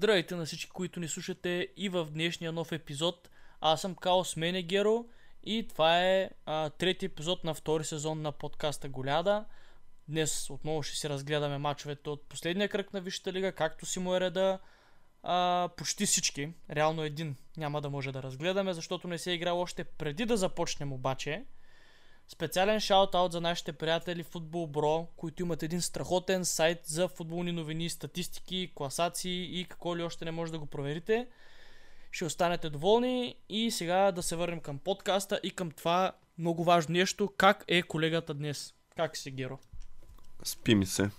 Здравейте на всички, които ни слушате и в днешния нов епизод. Аз съм Каос Менегеро и това е а, трети епизод на втори сезон на подкаста Голяда. Днес отново ще си разгледаме мачовете от последния кръг на Висшата лига, както си му е реда. А, почти всички, реално един няма да може да разгледаме, защото не се е играл още преди да започнем обаче. Специален шаут-аут за нашите приятели Футбол Бро, които имат един страхотен сайт за футболни новини, статистики, класации и какво ли още не може да го проверите. Ще останете доволни и сега да се върнем към подкаста и към това много важно нещо. Как е колегата днес? Как си, Геро? Спи ми се.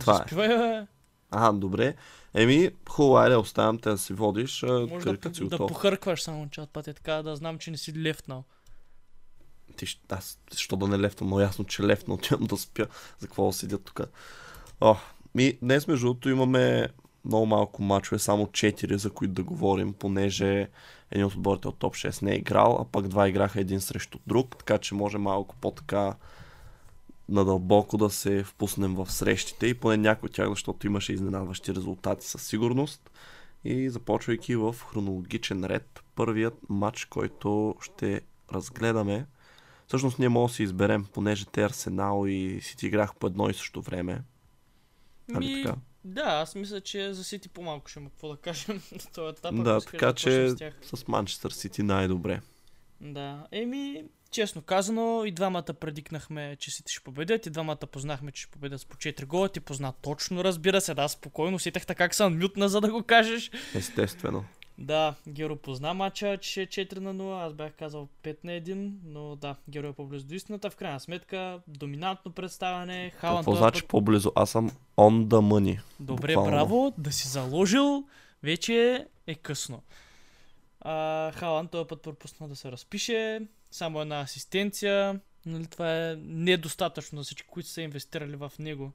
Това е. Заспивай, бе. Ага, добре. Еми, хубаво, айде, оставям те да си водиш. а, Може да, си да похъркваш само чат пъти, така да знам, че не си лефнал. Ти, аз, защо да не лефтам? Но ясно, че лефтам, отивам да спя. За какво да седя тук? О, ми, днес между другото имаме много малко мачове, само 4, за които да говорим, понеже един от отборите от топ 6 не е играл, а пък два играха един срещу друг, така че може малко по-така надълбоко да се впуснем в срещите и поне някои от тях, защото имаше изненадващи резултати със сигурност. И започвайки в хронологичен ред, първият матч, който ще разгледаме, всъщност ние можем да си изберем, понеже те Арсенал и Сити играх по едно и също време. Нали Ми, така? да, аз мисля, че за Сити по-малко ще има какво да кажем на този етап. Да, така че с с Манчестър Сити най-добре. Да, еми, честно казано, и двамата предикнахме, че Сити ще победят, и двамата познахме, че ще победят с по 4 гола. Ти позна точно, разбира се, да, спокойно, сетах така как съм мютна, за да го кажеш. Естествено. Да, Геро позна мача, че е 4 на 0, аз бях казал 5 на 1, но да, Геро е по-близо до истината. В крайна сметка, доминантно представяне, Халанд Какво значи път- по-близо? Аз съм on the money. Добре, Буквално. браво, да си заложил, вече е късно. А, Халанд този път пропусна да се разпише, само една асистенция, нали, това е недостатъчно за всички, които са инвестирали в него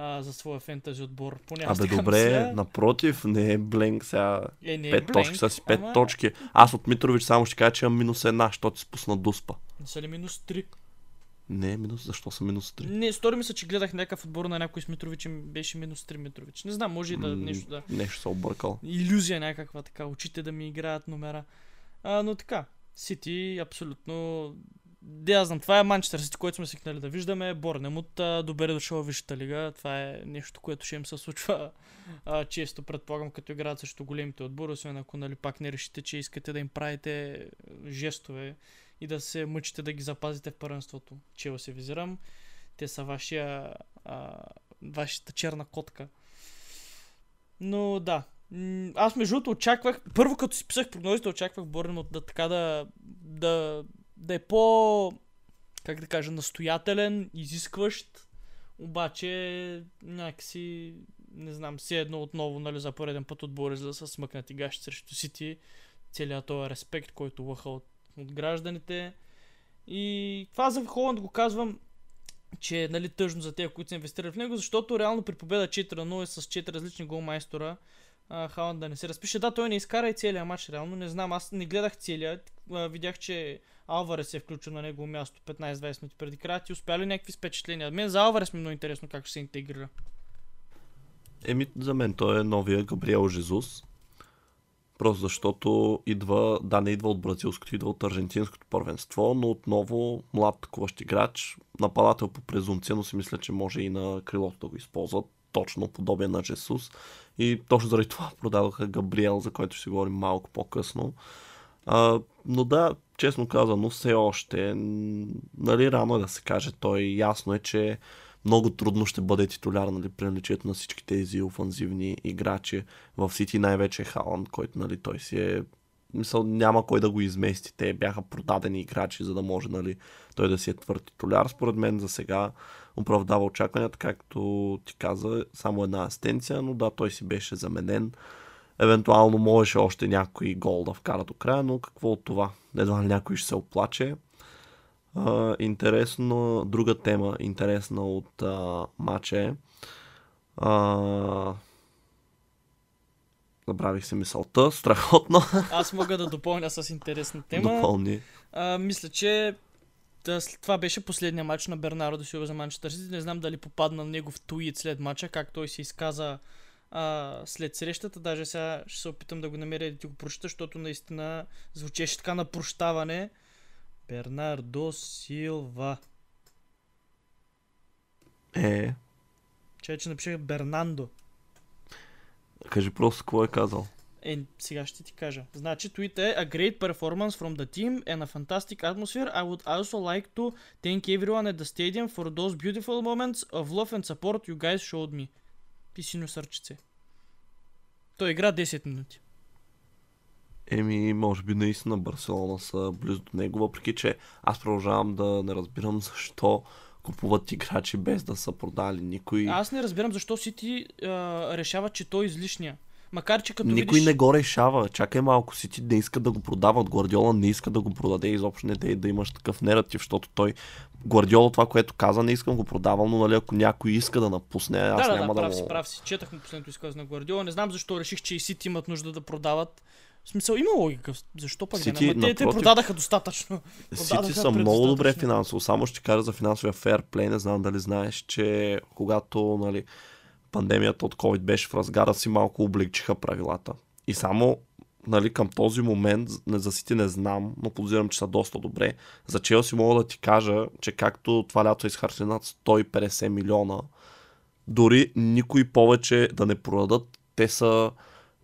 а, за своя фентази отбор. Поне Абе, добре, мисля. напротив, не е бленк сега. е, не е 5 точки бленк, са си 5 ама точки. Аз от Митрович само ще кажа, че имам минус една, защото ти спусна дуспа. Не са ли минус 3? Не, минус, защо са минус 3? Не, стори ми се, че гледах някакъв отбор на някой с Митрович и беше минус 3 Митрович. Не знам, може и да М, нещо да... Нещо се объркал. иллюзия някаква така, очите да ми играят номера. А, но така, Сити абсолютно... Де, аз знам, това е Манчестър Сити, който сме свикнали да виждаме. Борнемут, добре дошъл в Висшата лига. Това е нещо, което ще им се случва а, често, предполагам, като играят срещу големите отбори, освен ако нали, пак не решите, че искате да им правите жестове и да се мъчите да ги запазите в първенството. Чел се визирам. Те са вашия, а, вашата черна котка. Но да, аз между другото очаквах, първо като си писах прогнозите, очаквах Борнемут да така да, да, да е по, как да кажа, настоятелен, изискващ, обаче някакси, не знам, все едно отново, нали, за пореден път отбори за да са смъкнати гащи срещу Сити, целият този респект, който лъха от, от гражданите. И това за Холанд го казвам, че е нали, тъжно за тези, които са инвестирали в него, защото реално при победа 4 на 0 с 4 различни голмайстора, Халанд да не се разпише. Да, той не изкара и целият матч, реално. Не знам, аз не гледах целият. Видях, че Алварес се е включил на негово място 15-20 минути преди края. Ти успя ли някакви впечатления? Мен за Алварес ми е много интересно как ще се интегрира. Еми, за мен той е новия Габриел Жезус. Просто защото идва, да, не идва от бразилското, идва от аржентинското първенство, но отново млад таковащ играч, нападател по презумпция, но си мисля, че може и на крилото да го използват, точно подобен на Жесус. И точно заради това продадоха Габриел, за който ще си говорим малко по-късно. А, но да, честно казано, все още, нали, рано е да се каже. Той ясно е, че много трудно ще бъде титуляр нали, при наличието на всички тези офанзивни играчи. В Сити най-вече Халанд, който нали, той си е мисъл, няма кой да го измести. Те бяха продадени играчи, за да може нали, той да си е твърд титуляр. Според мен за сега оправдава очакванията, както ти каза, само една асистенция, но да, той си беше заменен. Евентуално можеше още някой гол да вкара до края, но какво от това? Едва ли някой ще се оплаче. А, интересно, друга тема, интересна от а, матча е. А, забравих се мисълта, страхотно. Аз мога да допълня с интересна тема. Допълни. А, мисля, че да, това беше последния матч на Бернардо Силва за Манчестър Сити. Не знам дали попадна на негов твит след матча, как той се изказа а, след срещата. Даже сега ще се опитам да го намеря и да ти го прочита, защото наистина звучеше така на прощаване. Бернардо Силва. Е, Че че напиша Бернандо. кажи просто какво е казал. Е, сега ще ти кажа. Значи, tweet е A great performance from the team and a fantastic atmosphere. I would also like to thank everyone at the stadium for those beautiful moments of love and support you guys showed me. И синьо сърчице. Той игра 10 минути. Еми, може би наистина Барселона са близо до него, въпреки че аз продължавам да не разбирам защо купуват играчи без да са продали никой. Аз не разбирам защо Сити а, решава, че той е излишния. Макар, че като Никой видиш... не го решава. Чакай малко си ти не иска да го продават. Гвардиола не иска да го продаде. Изобщо не дей да имаш такъв нератив, защото той Гвардиола това, което каза, не искам го продавам, но нали, ако някой иска да напусне, аз да, да, няма да, да, прав си, прав си. Четах му последното изказване на Гвардиола. Не знам защо реших, че и Сити имат нужда да продават. В смисъл, има логика. Защо пък Сити, не? Ама те, те напротив, продадаха достатъчно. Сити са много добре финансово. Само ще кажа за финансовия фейрплей. Не знам дали знаеш, че когато нали, пандемията от COVID беше в разгара си, малко облегчиха правилата. И само нали, към този момент, не за Сити не знам, но подозирам, че са доста добре. За Челси мога да ти кажа, че както това лято изхарчили над 150 милиона, дори никой повече да не продадат, те са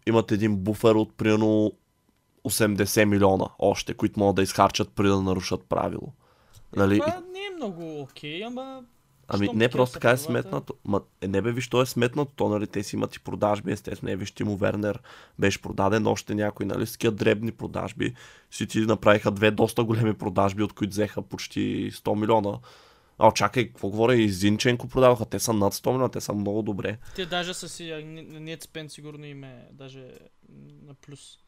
имат един буфер от примерно 80 милиона още, които могат да изхарчат преди да нарушат правило. Нали? Това не е много окей, ама... Ами щом не просто така е сметнато. Ма, е, не бе, виж, то е сметнато. То, нали, те си имат и продажби, естествено. Е, виж, Тимо Вернер беше продаден, още някой, нали, с такива дребни продажби. Сити направиха две доста големи продажби, от които взеха почти 100 милиона. А, чакай, какво говоря, и Зинченко продаваха. Те са над 100 милиона, те са много добре. Те даже са си... не- Спен сигурно им е даже на плюс.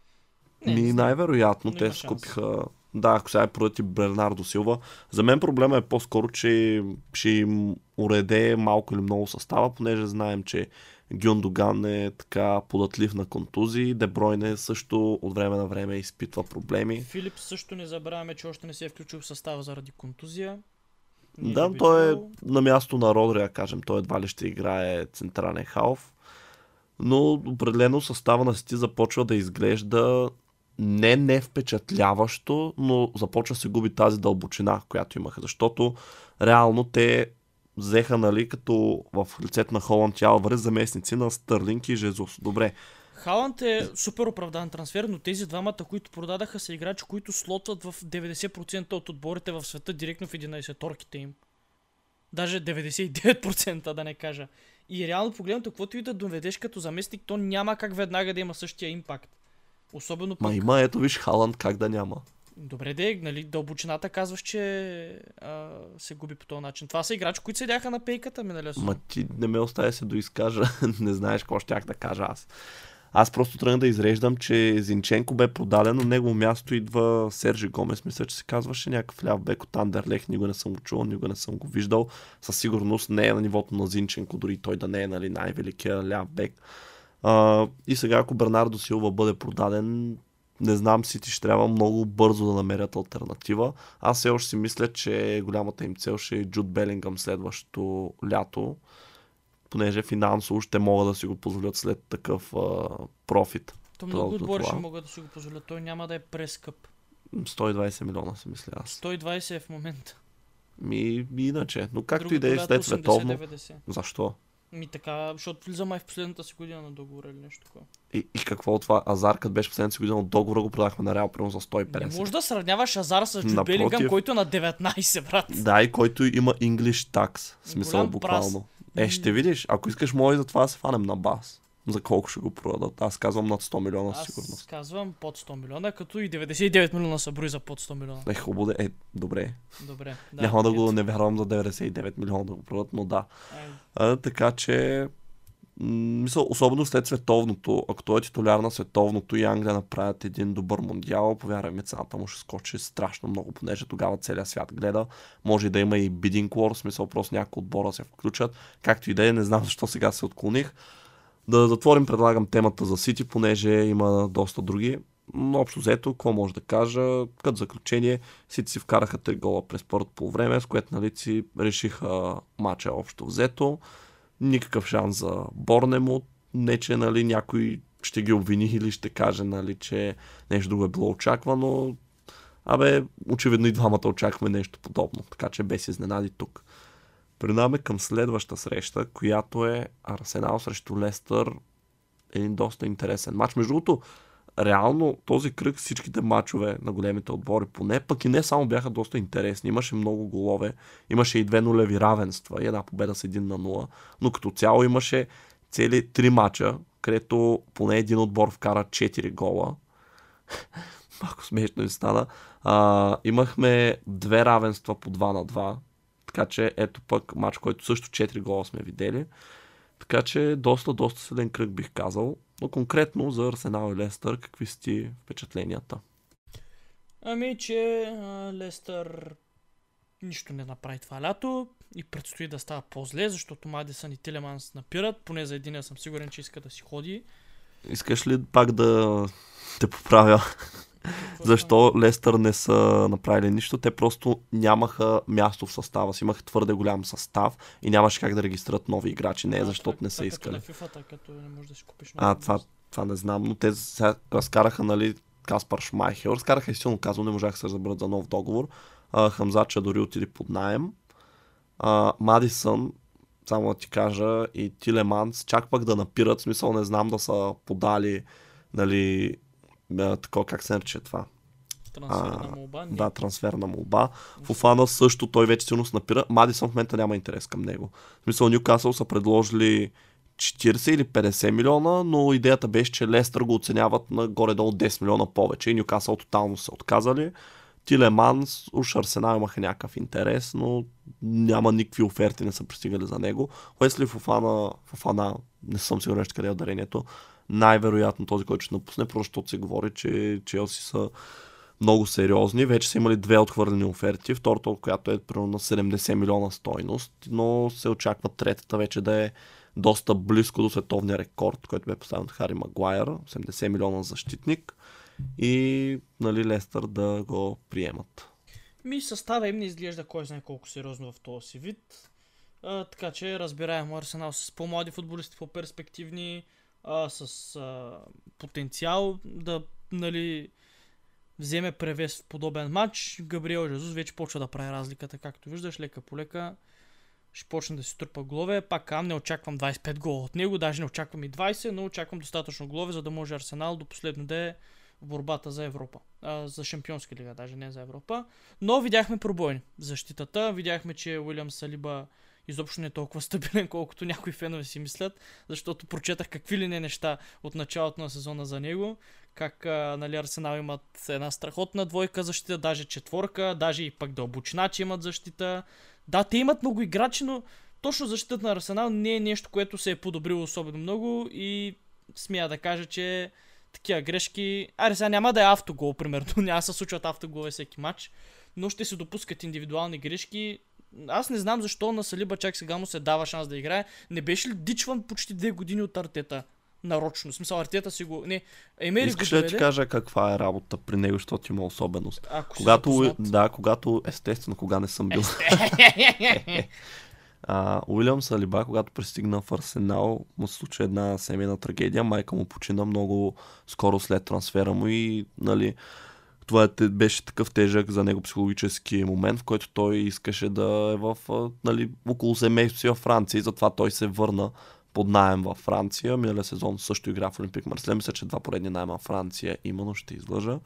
Ми, не знам. най-вероятно Но те скупиха. Да, ако сега е продати Бернардо Силва. За мен проблема е по-скоро, че ще им уреде малко или много състава, понеже знаем, че Гюндоган е така податлив на контузии. Дебройне също от време на време изпитва проблеми. Филип също не забравяме, че още не се е включил в състава заради контузия. Не Да, той е на място на Родри, да кажем. Той едва ли ще играе централен халф. Но определено състава на Сити започва да изглежда не не впечатляващо, но започва се губи тази дълбочина, която имаха. Защото реално те взеха, нали, като в лицето на Холанд и Алварес заместници на Стърлинг и Жезус. Добре, Халанд е супер оправдан трансфер, но тези двамата, които продадаха, са играчи, които слотват в 90% от отборите в света директно в 11-торките им. Даже 99% да не кажа. И реално погледнато, каквото и да доведеш като заместник, то няма как веднага да има същия импакт. Особено пък... ма има, ето виж Халанд как да няма. Добре, де, нали, дълбочината казваш, че а, се губи по този начин. Това са играчи, които седяха на пейката миналия сезон. Ма ти не ме оставя се доизкажа. не знаеш какво щях да кажа аз. Аз просто тръгна да изреждам, че Зинченко бе продаден, на негово място идва Сержи Гомес, мисля, че се казваше някакъв ляв бек от Андерлех, никога не съм го чувал, никога не съм го виждал. Със сигурност не е на нивото на Зинченко, дори той да не е нали, най-великия ляв бек. А, и сега, ако Бернардо Силва бъде продаден, не знам си ти ще трябва много бързо да намерят альтернатива. Аз все още си мисля, че голямата им цел ще е Джуд Белингъм следващото лято, понеже финансово ще могат да си го позволят след такъв а, профит. То много отбори ще могат да си го позволят. Той няма да е прескъп. 120 милиона си мисля аз. 120 е в момента. Ми, иначе. Но както и да е след световно. 80-90. Защо? Ми така, защото влиза май в последната си година на договор или нещо такова. И, и какво от това? Азар, като беше последната си година от договора, го продахме на Реал примерно за 150. Не може да сравняваш Азар с Джуд. Белингъм, който е на 19, брат. Да, и който има English tax. В смисъл Голям буквално. прас. Е, ще видиш. Ако искаш, може за това да се фанем на бас. За колко ще го продадат. Аз казвам над 100 милиона Аз сигурност. казвам под 100 милиона, като и 99 милиона са брои за под 100 милиона. Е, хубаво да е. Добре. Добре. Да, Няма да го не вярвам за 99 милиона да го продадат, но да. А, така че, мисъл, особено след световното, ако той е титуляр на световното и Англия направят един добър мондиал, повярвай ми, цената му ще скочи страшно много, понеже тогава целият свят гледа. Може и да има и bidding war, смисъл просто някои отбора се включат. Както и да е, не знам защо сега се отклоних. Да затворим, предлагам темата за Сити, понеже има доста други. Но общо взето, какво може да кажа? Като заключение, Сити си вкараха 3 гола през първото по време, с което нали, си решиха матча общо взето. Никакъв шанс за Борнемут. Не, че нали, някой ще ги обвини или ще каже, нали, че нещо друго е било очаквано. Абе, очевидно и двамата очакваме нещо подобно, така че без изненади тук. Преминаваме към следваща среща, която е Арсенал срещу Лестър. Един доста интересен матч. Между другото, реално този кръг всичките матчове на големите отбори поне, пък и не само бяха доста интересни. Имаше много голове, имаше и две нулеви равенства и една победа с 1 на 0, но като цяло имаше цели три мача, където поне един отбор вкара 4 гола. Малко смешно ми стана. А, имахме две равенства по 2 на 2, така че ето пък матч, който също 4 гола сме видели. Така че доста, доста силен кръг бих казал. Но конкретно за Арсенал и Лестър, какви са ти впечатленията? Ами, че а, Лестър нищо не направи това лято и предстои да става по-зле, защото Мадисън и Тилеманс напират. Поне за един съм сигурен, че иска да си ходи. Искаш ли пак да те поправя? Защо Лестър не са направили нищо? Те просто нямаха място в състава си. Имаха твърде голям състав и нямаше как да регистрират нови играчи. Не, А, защото не са искали. Не можеш да си купиш А, нови това, това не знам, но те сега разкараха, нали, Каспар Шмайхер. Разкараха и силно казвам, не можаха да се разберат за нов договор. А, Хамзача дори отиде под найем. А, Мадисън, само да ти кажа, и Тилеманс, чак пък да напират, смисъл не знам да са подали, нали, а, такова, как се нарича това? Трансферна молба. Не. Да, трансферна молба. Фофана също, той вече силно напира. Мадисън в момента няма интерес към него. В смисъл, Ньюкасъл са предложили 40 или 50 милиона, но идеята беше, че Лестър го оценяват на горе-долу 10 милиона повече и Ньюкасъл тотално са отказали. Тилеманс, уж Арсенал имаха някакъв интерес, но няма никакви оферти, не са пристигали за него. Уесли Фофана, Фофана, не съм сигурен ще къде е ударението, най-вероятно този, който ще напусне, просто се говори, че Челси са много сериозни. Вече са имали две отхвърлени оферти. Втората, която е примерно на 70 милиона стойност, но се очаква третата вече да е доста близко до световния рекорд, който бе поставен от Хари Магуайер, 80 милиона защитник и нали, Лестър да го приемат. Ми състава им не изглежда кой знае колко сериозно в този вид. А, така че разбираемо Арсенал с по-млади футболисти, по-перспективни, а, с а, потенциал да нали, вземе превес в подобен матч. Габриел Жезус вече почва да прави разликата, както виждаш, лека по лека. Ще почне да си трупа голове. Пак кам не очаквам 25 гола от него, даже не очаквам и 20, но очаквам достатъчно голове, за да може Арсенал до последно да е в борбата за Европа. А, за Шампионска лига, даже не за Европа. Но видяхме пробойни защитата. Видяхме, че Уилям Салиба изобщо не е толкова стабилен, колкото някои фенове си мислят, защото прочетах какви ли не неща от началото на сезона за него. Как а, нали, Арсенал имат една страхотна двойка защита, даже четворка, даже и пък дълбочиначи имат защита. Да, те имат много играчи, но точно защитата на Арсенал не е нещо, което се е подобрило особено много и смея да кажа, че такива грешки... Аре, сега няма да е автогол, примерно. Няма да се случват автоголове всеки матч, но ще се допускат индивидуални грешки. Аз не знам защо на Салиба чак сега му се дава шанс да играе. Не беше ли дичван почти две години от Артета? Нарочно. В смисъл, Артета си го... Не, Емери Искаш да ти кажа каква е работа при него, защото има особеност? Ако си Когато, запознат. да, когато, естествено, кога не съм бил. А, Уилям Салиба, когато пристигна в Арсенал, му се случи една семейна трагедия. Майка му почина много скоро след трансфера му и нали, това е беше такъв тежък за него психологически момент, в който той искаше да е в, нали, около семейството си във Франция и затова той се върна под найем във Франция. Миналия сезон също игра в Олимпик Марселе. Мисля, че два поредни найема в Франция именно ще излъжа.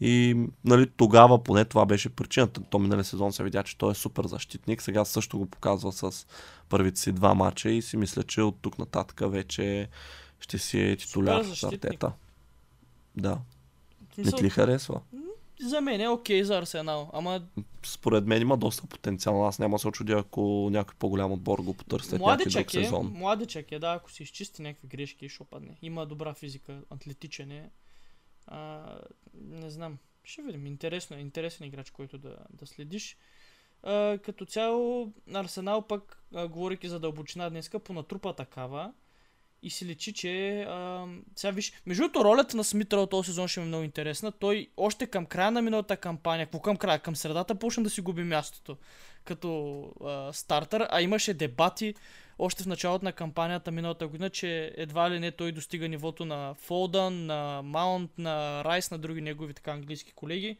И нали, тогава поне това беше причината. То миналия сезон се видя, че той е супер защитник. Сега също го показва с първите си два мача и си мисля, че от тук нататък вече ще си е титуляр. Артета. Да. Не ти ли харесва? за мен е окей за Арсенал, ама Според мен има доста потенциал. Аз няма да се очудя, ако някой по-голям отбор го потърси след някой друг е, сезон. младичък е, да, ако си изчисти някакви грешки, ще падне. Има добра физика, атлетичен е. А, не знам, ще видим. Интересно е, интересен играч, който да, да следиш. А, като цяло, Арсенал пък, а, говорейки за дълбочина днеска, понатрупа такава. И си личи, че а, сега виж, между другото ролята на Смитър от този сезон ще ми е много интересна. Той още към края на миналата кампания, какво към края, към средата почна да си губи мястото като а, стартър, а имаше дебати още в началото на кампанията миналата година, че едва ли не той достига нивото на Фолдън, на Маунт, на Райс, на други негови така английски колеги.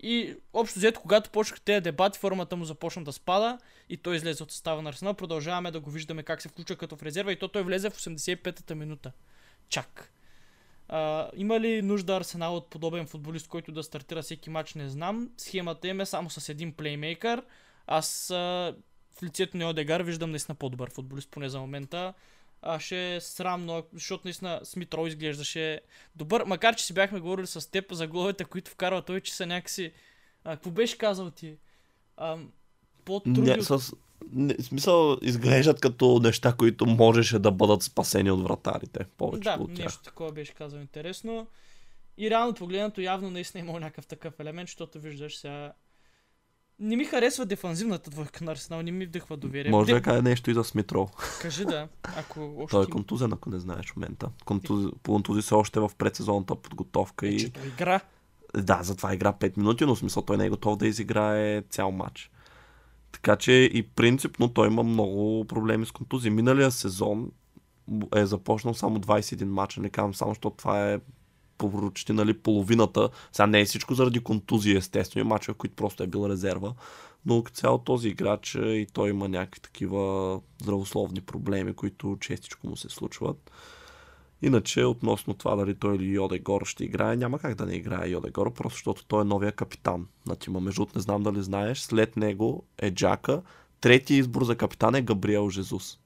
И общо взето, когато почнаха тези дебати, формата му започна да спада и той излезе от състава на Арсенал. Продължаваме да го виждаме как се включва като в резерва и то той влезе в 85-та минута. Чак. А, има ли нужда Арсенал от подобен футболист, който да стартира всеки матч, не знам. Схемата им е само с един плеймейкър. Аз а, в лицето на Одегар виждам наистина по-добър футболист, поне за момента. А ще е срамно, защото наистина Смит Роу изглеждаше добър. Макар, че си бяхме говорили с теб за головете, които вкарва той, че са някакси... А, какво беше казал ти? А, по-трудни Не, с, не, в смисъл, изглеждат като неща, които можеше да бъдат спасени от вратарите. Повечето Да, от тях. нещо такова беше казал интересно. И реално погледнато явно наистина е имал някакъв такъв елемент, защото виждаш сега... Не ми харесва дефанзивната двойка на Арсенал, не ми вдъхва доверие. Може Де- да каже нещо и за Смитро. Кажи да, ако още Той е контузен, ако не знаеш в момента. Контузи, контузи се още в предсезонната подготовка и... Че той игра. Да, затова игра 5 минути, но в смисъл той не е готов да изиграе цял матч. Така че и принципно той има много проблеми с контузии. Миналия сезон е започнал само 21 мача, не казвам само, защото това е почти нали, половината. Сега не е всичко заради контузии, естествено, и мачове, които просто е бил резерва. Но като цяло този играч е, и той има някакви такива здравословни проблеми, които честичко му се случват. Иначе, относно това дали той или Йодегор ще играе, няма как да не играе Йодегор, просто защото той е новия капитан на тима. Между другото, не знам дали знаеш, след него е Джака, третия избор за капитан е Габриел Жезус.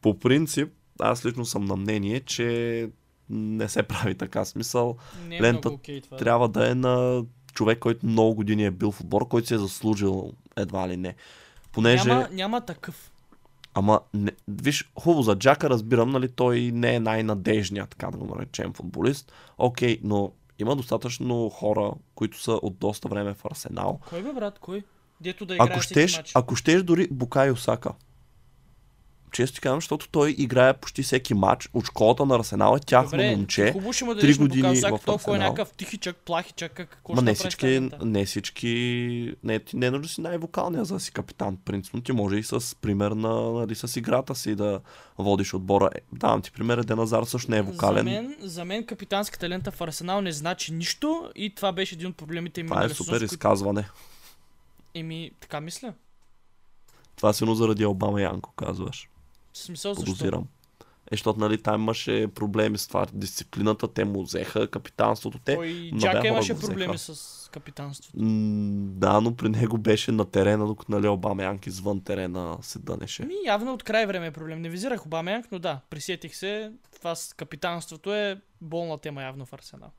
По принцип, аз лично съм на мнение, че не се прави така смисъл. Не е Лента окей това. Трябва да е на човек, който много години е бил в отбор, който се е заслужил едва ли не. Понеже... Няма, няма такъв. Ама, не, виж, хубаво за Джака разбирам, нали, той не е най-надежният, така да го наречем, футболист. Окей, но има достатъчно хора, които са от доста време в Арсенал. Кой бе, брат, кой? Дето да играе Ако щеш, матч. ако щеш дори Букай Осака. Често ти казвам, защото той играе почти всеки матч. От школата на Арсенал е тяхно Добре, момче. хубаво ще му дадеш години Сака, в толкова е някакъв тихичък, плахичък, как, какво Ма не всички, талента? не всички, не, ти не е нужно да си най-вокалния за да си капитан. Принципно ти може и с пример на, нали, с играта си да водиш отбора. Е, давам ти пример, Еден Азар също не е вокален. За мен, за мен капитанската лента в Арсенал не значи нищо и това беше един от проблемите им Това е супер които- изказване. Еми, така мисля. Това е силно заради Обама Янко, казваш. В смисъл защо? Подозирам. Е, защото нали, там имаше проблеми с това. Дисциплината, те му взеха капитанството. Те, набяха Джака имаше проблеми с капитанството. М, да, но при него беше на терена, докато нали, Обама Янк извън терена се дънеше. Ми, явно от край време е проблем. Не визирах Обамянк, но да, присетих се. Това с капитанството е болна тема явно в Арсенал.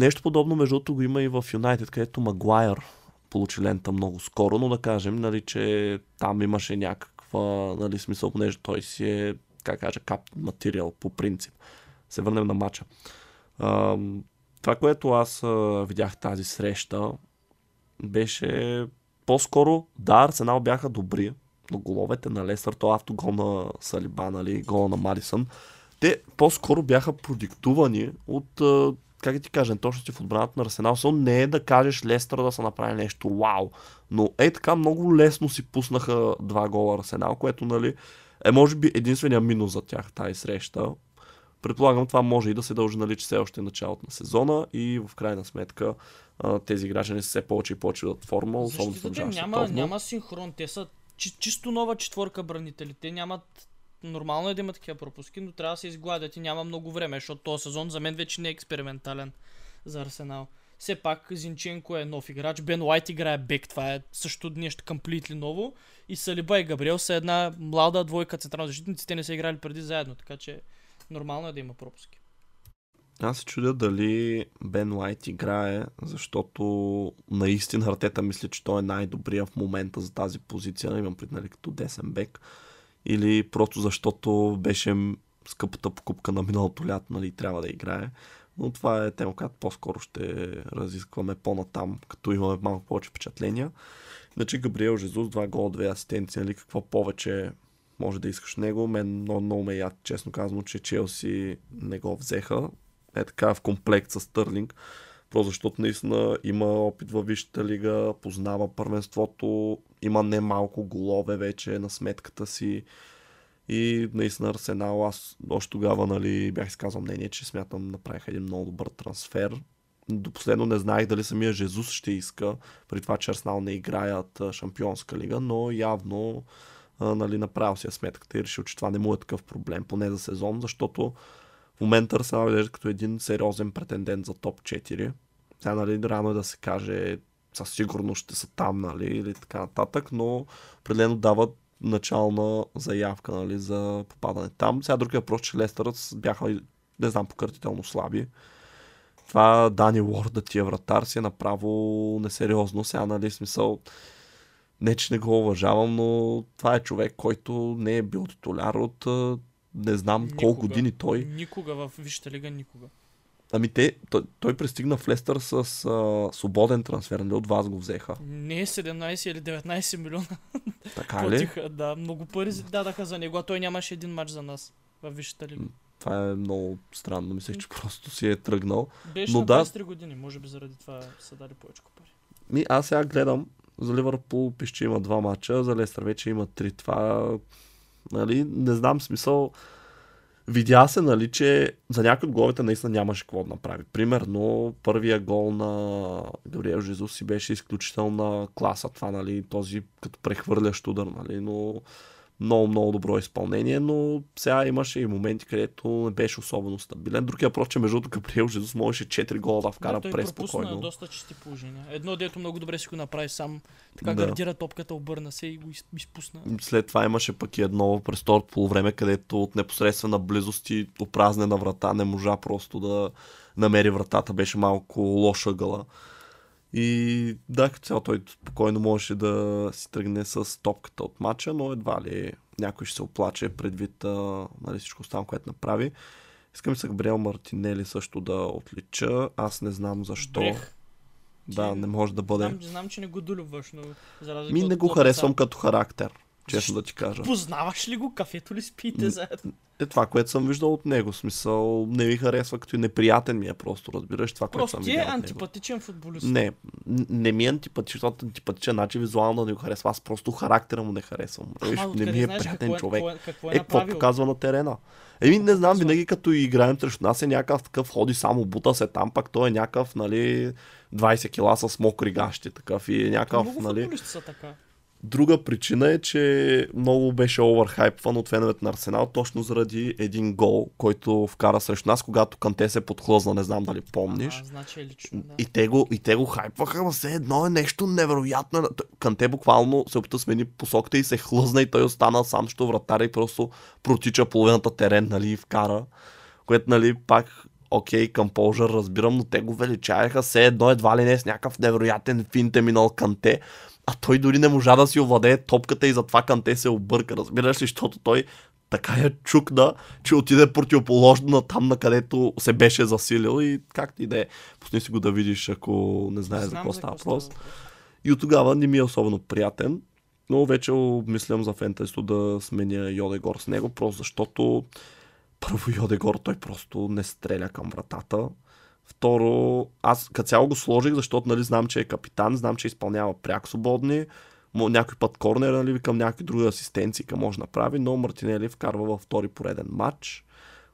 Нещо подобно, между другото, го има и в Юнайтед, където Магуайър получи лента много скоро, но да кажем, нали, че там имаше някаква, нали, смисъл, понеже той си е, как кажа, кап материал по принцип. Се върнем на матча. Ам, това, което аз видях тази среща, беше по-скоро, да, Арсенал бяха добри, но головете на Лестър, то автогол на Салиба, нали, гол на Марисън, те по-скоро бяха продиктувани от, как да ти кажа, точности в отбраната на Арсенал. Само не е да кажеш Лестър да са направили нещо вау, но е така много лесно си пуснаха два гола Арсенал, което нали, е може би единствения минус за тях тази среща. Предполагам, това може и да се дължи, нали, че все още е началото на сезона и в крайна сметка тези граждани са все повече и повече от форма, особено Защитата няма, няма синхрон. Те са чи, чисто нова четворка бранители. Те нямат Нормално е да има такива пропуски, но трябва да се изгладят и няма много време, защото този сезон за мен вече не е експериментален за Арсенал. все пак Зинченко е нов играч, Бен Уайт играе бек, това е също нещо комплитли ново. И Салиба и Габриел са една млада двойка централна защитници, те не са играли преди заедно, така че нормално е да има пропуски. Аз се чудя дали Бен Лайт играе, защото наистина Артета мисля, че той е най-добрия в момента за тази позиция, имам пред нали, като десен бек, или просто защото беше скъпата покупка на миналото лято, нали, трябва да играе. Но това е тема, която по-скоро ще разискваме по-натам, като имаме малко повече впечатления. Иначе Габриел Жезус, два гола, две асистенции, нали, какво повече може да искаш него. Мен много, много ме яд, честно казвам, че Челси не го взеха. Е така в комплект с Стърлинг. Просто защото наистина има опит във Висшата лига, познава първенството, има немалко голове вече на сметката си. И наистина Арсенал, аз още тогава нали, бях изказал мнение, че смятам направих един много добър трансфер. До последно не знаех дали самия Жезус ще иска, при това, че Арсенал не играят Шампионска лига, но явно а, нали, направил си сметката и решил, че това не му е такъв проблем, поне за сезон, защото в момента Арсенал изглежда като един сериозен претендент за топ 4. Сега нали, рано е да се каже със сигурност ще са там, нали, или така нататък, но определено дават начална заявка нали, за попадане там. Сега другия въпрос, че Лестърът бяха, не знам, пократително слаби. Това Дани Уорд да ти е вратар си е направо несериозно. Сега, нали, смисъл, не, че не го уважавам, но това е човек, който не е бил титуляр от не знам никога, колко години той. Никога в Висшата лига, никога. Ами те, той, той пристигна в Лестър с а, свободен трансфер, нали от вас го взеха? Не, 17 или 19 милиона. Така Платиха, ли? Да, много пари дадаха за него, а той нямаше един матч за нас в Висшата лига. Това е много странно, мислех, че просто си е тръгнал. Беше Но на 23 да... години, може би заради това са дали повече пари. Ми, аз сега гледам, за Ливърпул пише, че има два мача, за Лестър вече има три. Това, нали, не знам смисъл. Видя се, нали, че за някои от головете наистина нямаше какво да направи. Примерно, първия гол на Габриел Жезус си беше изключителна класа. Това, нали, този като прехвърлящ удар, нали, но много, много добро изпълнение, но сега имаше и моменти, където не беше особено стабилен. Другия въпрос, че между Габриел Жезус можеше 4 гола да вкара да, през спокойно. доста чисти положения. Едно, дето много добре си го направи сам. Така да. гардира топката, обърна се и го изпусна. След това имаше пък и едно през второто полувреме, където от непосредствена близост и опразнена врата не можа просто да намери вратата. Беше малко лоша гъла. И да, като цяло той спокойно можеше да си тръгне с топката от матча, но едва ли някой ще се оплаче предвид а, нали, всичко останало, което направи. Искам с Габриел Мартинели също да отлича. Аз не знам защо. Брех. Да, не може да бъде. Знам, знам че не го долюбваш, но за Ми не го харесвам като характер честно да ти кажа. Познаваш ли го? Кафето ли спите заедно? Е това, което съм виждал от него. Смисъл, не ми харесва като и неприятен ми е просто, разбираш това, просто което съм видял. Просто е антипатичен футболист. Не, не ми е антипатичен, защото антипатичен начин визуално да не го харесва. Аз просто характера му не харесвам. Ама, не ми е приятен какво, е- човек. Какво, е- какво е, е какво показва на терена? Еми, не знам, винаги като играем срещу нас е някакъв такъв, ходи само, бута се там, пак той е някакъв, нали, 20 кила с мокри гащи, такъв и е някакъв, Много нали. са така. Друга причина е, че много беше оверхайпван от феновете на Арсенал, точно заради един гол, който вкара срещу нас, когато Канте се подхлъзна, не знам дали помниш. А, значи е лично, да. и, те го, и те го хайпваха, но все едно е нещо невероятно. Канте буквално се опита смени посоката и се хлъзна и той остана сам, що вратаря и просто протича половината терен, нали, и вкара. Което, нали, пак окей, okay, към Полжа разбирам, но те го величаяха все едно едва ли не с някакъв невероятен финт е минал Канте а той дори не можа да си овладее топката и затова Канте се обърка. Разбираш ли, защото той така я чукна, че отиде противоположно на там, на където се беше засилил и както и да е. Пусни си го да видиш, ако не знаеш за какво става въпрос. И от тогава не ми е особено приятен, но вече обмислям за фентезито да сменя Йодегор с него, просто защото първо Йодегор той просто не стреля към вратата. Второ, аз като цяло го сложих, защото нали, знам, че е капитан, знам, че изпълнява пряк свободни, някой път корнер, нали, към някакви други асистенции може да направи, но Мартинели вкарва във втори пореден матч,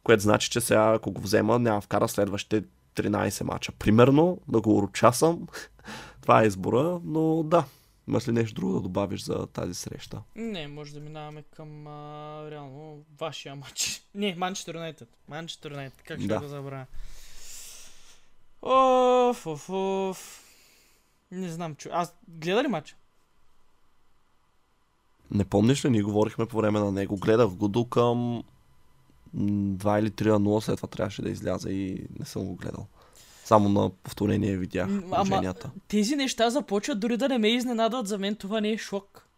което значи, че сега ако го взема, няма вкара следващите 13 мача. Примерно, да го урочасам. Това е избора, но да. Имаш ли нещо друго да добавиш за тази среща? Не, може да минаваме към а, реално вашия матч. Не, Манчестър Юнайтед. Манчестър Юнайтед. Как ще да. го забравя? Оф, оф, оф. Не знам, чу. Аз гледа ли матч? Не помниш ли, ние говорихме по време на него. Гледах го до към 2 или 3 на 0, след това трябваше да изляза и не съм го гледал. Само на повторение видях ама-. Тези неща започват дори да не ме изненадват. За мен това не е шок.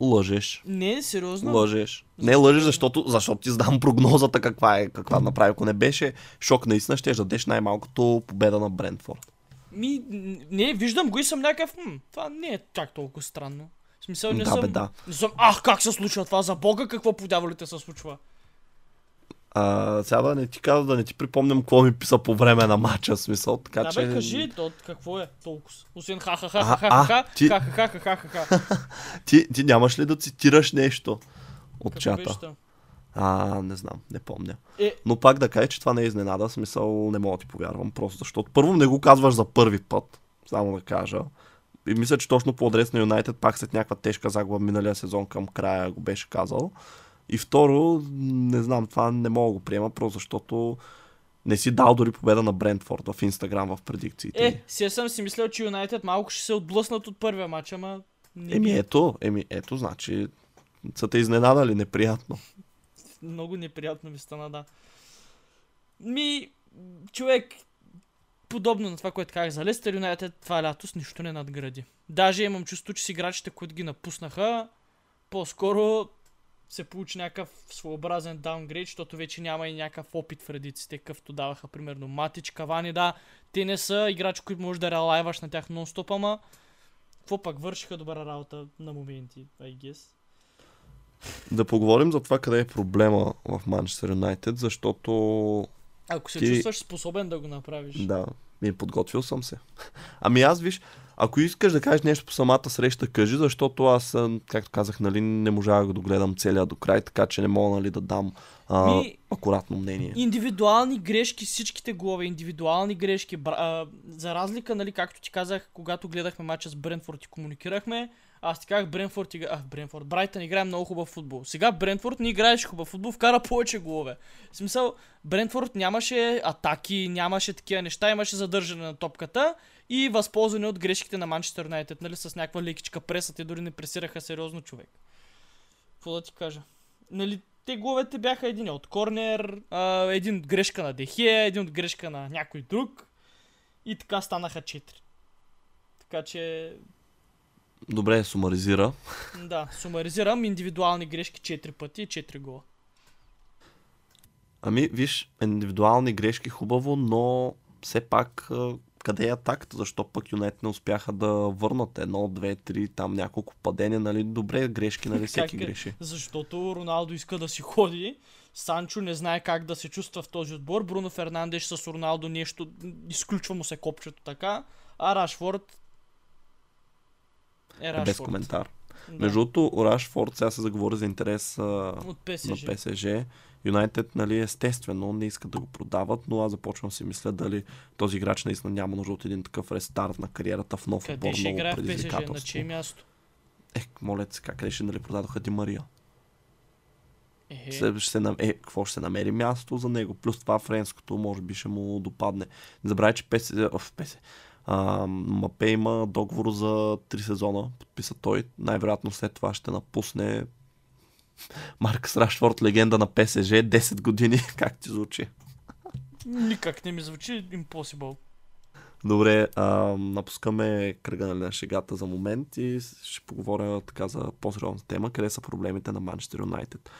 Лъжеш. Не, сериозно. Лъжеш. Не лъжеш, защото, защото ти знам прогнозата каква е, каква направи. Ако не беше шок, наистина ще дадеш най-малкото победа на Брентфорд. Ми, не, виждам го и съм някакъв, хм, това не е чак толкова странно. В смисъл не Да, съм... бе, да. Не съм, ах, как се случва това? За бога, какво по дяволите се случва? А, сега да не ти казвам, да не ти припомням какво ми писа по време на матча, смисъл, така да, че... бе, кажи, то, какво е толкова? Освен А, ха-ха-ха-ха-ха-ха, а, ти- ха-ха-ха-ха-ха-ха. Ти, ти нямаш ли да цитираш нещо от Какво чата? беше? А, не знам, не помня. Е, Но пак да кажа, че това не е изненада, смисъл не мога да ти повярвам, просто защото първо не го казваш за първи път, само да кажа. И мисля, че точно по адрес на Юнайтед, пак след някаква тежка загуба миналия сезон към края го беше казал. И второ, не знам, това не мога да го приема, просто защото не си дал дори победа на Брентфорд в Инстаграм в предикциите. е, си съм си мислил, че Юнайтед малко ще се отблъснат от първия матч, ама... Еми ето, еми ето, значи са те изненадали неприятно. Много неприятно ми стана, да. Ми, човек, подобно на това, което казах за Лестър Юнайтед, това лято с нищо не надгради. Даже имам чувство, че с играчите, които ги напуснаха, по-скоро се получи някакъв своеобразен даунгрейд, защото вече няма и някакъв опит в редиците, какъвто даваха примерно Матич, Кавани, да. Те не са играчи, които можеш да реалайваш на тях нон-стоп, ама какво пак вършиха добра работа на моменти, I guess. Да поговорим за това къде е проблема в Манчестър Юнайтед, защото Ако се Ти- чувстваш способен да го направиш. Да, ми подготвил съм се. Ами аз виж, ако искаш да кажеш нещо по самата среща, кажи, защото аз, както казах, нали, не можах да го догледам целия до край, така че не мога нали, да дам а, Ми- акуратно мнение. Индивидуални грешки, всичките голове, индивидуални грешки. Бра... А, за разлика, нали, както ти казах, когато гледахме матча с Брентфорд и комуникирахме, аз ти казах Брентфорд, игра... а, Брентфорд, Брайтън играе много хубав футбол. Сега Брентфорд не играеше хубав футбол, вкара повече голове. В смисъл, Брентфорд нямаше атаки, нямаше такива неща, имаше задържане на топката и възползване от грешките на Манчестър Юнайтед, нали, с някаква лекичка преса, те дори не пресираха сериозно човек. Какво да ти кажа? Нали, те головете бяха един от корнер, а, един от грешка на Дехия, един от грешка на някой друг и така станаха четири. Така че, Добре, сумаризира. да, сумаризирам индивидуални грешки 4 пъти и 4 гола. Ами, виж, индивидуални грешки хубаво, но все пак къде е атаката? Защо пък Юнайтед не успяха да върнат едно, две, три, там няколко падения, нали? Добре, грешки, нали? Всеки Как е? греши. Защото Роналдо иска да си ходи, Санчо не знае как да се чувства в този отбор, Бруно Фернандеш с Роналдо нещо, изключва му се копчето така, а Рашфорд е без коментар. Да. Между другото, Рашфорд, сега се заговори за интерес а, От ПСЖ. на ПСЖ. Юнайтед, нали, естествено, не искат да го продават, но аз започвам да си мисля дали този играч наистина няма нужда от един такъв рестарт на кариерата в нов отбор, Къде ще играе в ПСЖ? На чие място? Е, моля сега, къде ще нали продадоха Ди Мария? Е, Ще, ще се, е, какво ще се намери място за него? Плюс това френското, може би ще му допадне. Не забравяй, че ПС, оф, ПС, а, Мапе има договор за 3 сезона, подписа той. Най-вероятно след това ще напусне Маркс Рашфорд, легенда на ПСЖ, 10 години. Как ти звучи? никак не ми звучи impossible. Добре, а, напускаме кръга нали, на шегата за момент и ще поговоря така за по-сериозна тема, къде са проблемите на Манчестър Юнайтед.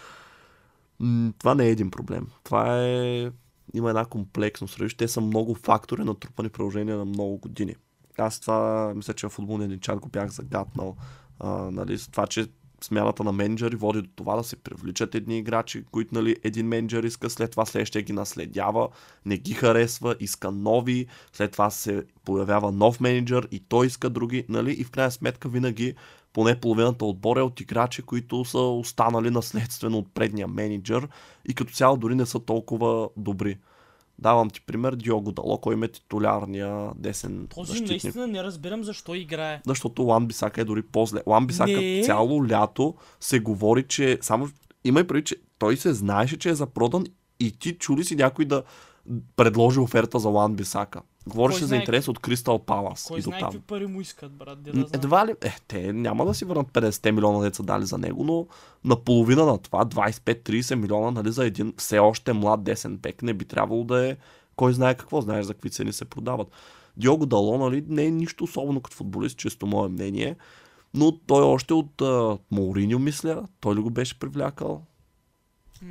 Това не е един проблем. Това е... Има една комплексност. Те са много фактори, натрупани в продължение на много години. Аз това, мисля, че в футболния ни чат го бях загатнал. А, нали, с това, че смяната на менеджери води до това да се привличат едни играчи, които нали, един менеджер иска, след това следващия ги наследява, не ги харесва, иска нови, след това се появява нов менеджер и той иска други, нали? И в крайна сметка винаги поне половината отбор е от играчи, които са останали наследствено от предния менеджер и като цяло дори не са толкова добри. Давам ти пример, Диого Дало, кой е титулярния десен Този защитник. наистина не разбирам защо играе. Защото Лан Бисака е дори по-зле. Лан Бисака Не. цяло лято се говори, че само има и преди, че той се знаеше, че е запродан и ти чули си някой да, предложи оферта за Лан Бисака. Говореше за знае- интерес от Кристал Палас Кой и знае какви пари му искат, брат. Де да знам. Едва ли, е, те няма да си върнат 50 милиона деца дали за него, но наполовина на това, 25-30 милиона, нали, за един все още млад десен бек, не би трябвало да е кой знае какво, знаеш за какви цени се продават. Диого Дало, нали, не е нищо особено като футболист, често мое мнение, но той още от а, Мауриньо, мисля, той ли го беше привлякал? М,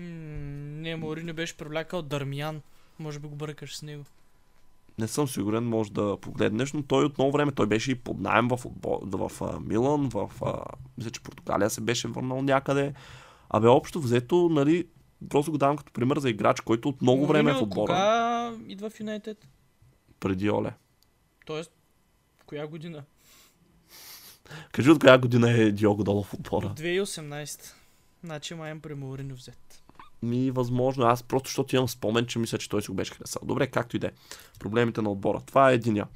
не, Мауриньо беше привлякал Дармиян. Може би го бъркаш с него. Не съм сигурен, може да погледнеш, но той от много време, той беше и под найем в, в а, Милан, в, а, мисля, че Португалия се беше върнал някъде. Абе, общо взето, нали, просто го давам като пример за играч, който от много време е в отбора. Кога идва в Юнайтед? Преди Оле. Тоест, в коя година? Кажи от коя година е Диого Дало в отбора? 2018. Значи май при взет. Ми, възможно. Аз просто, защото имам спомен, че мисля, че той си го беше харесал. Добре, както и да е. Проблемите на отбора. Това е единия.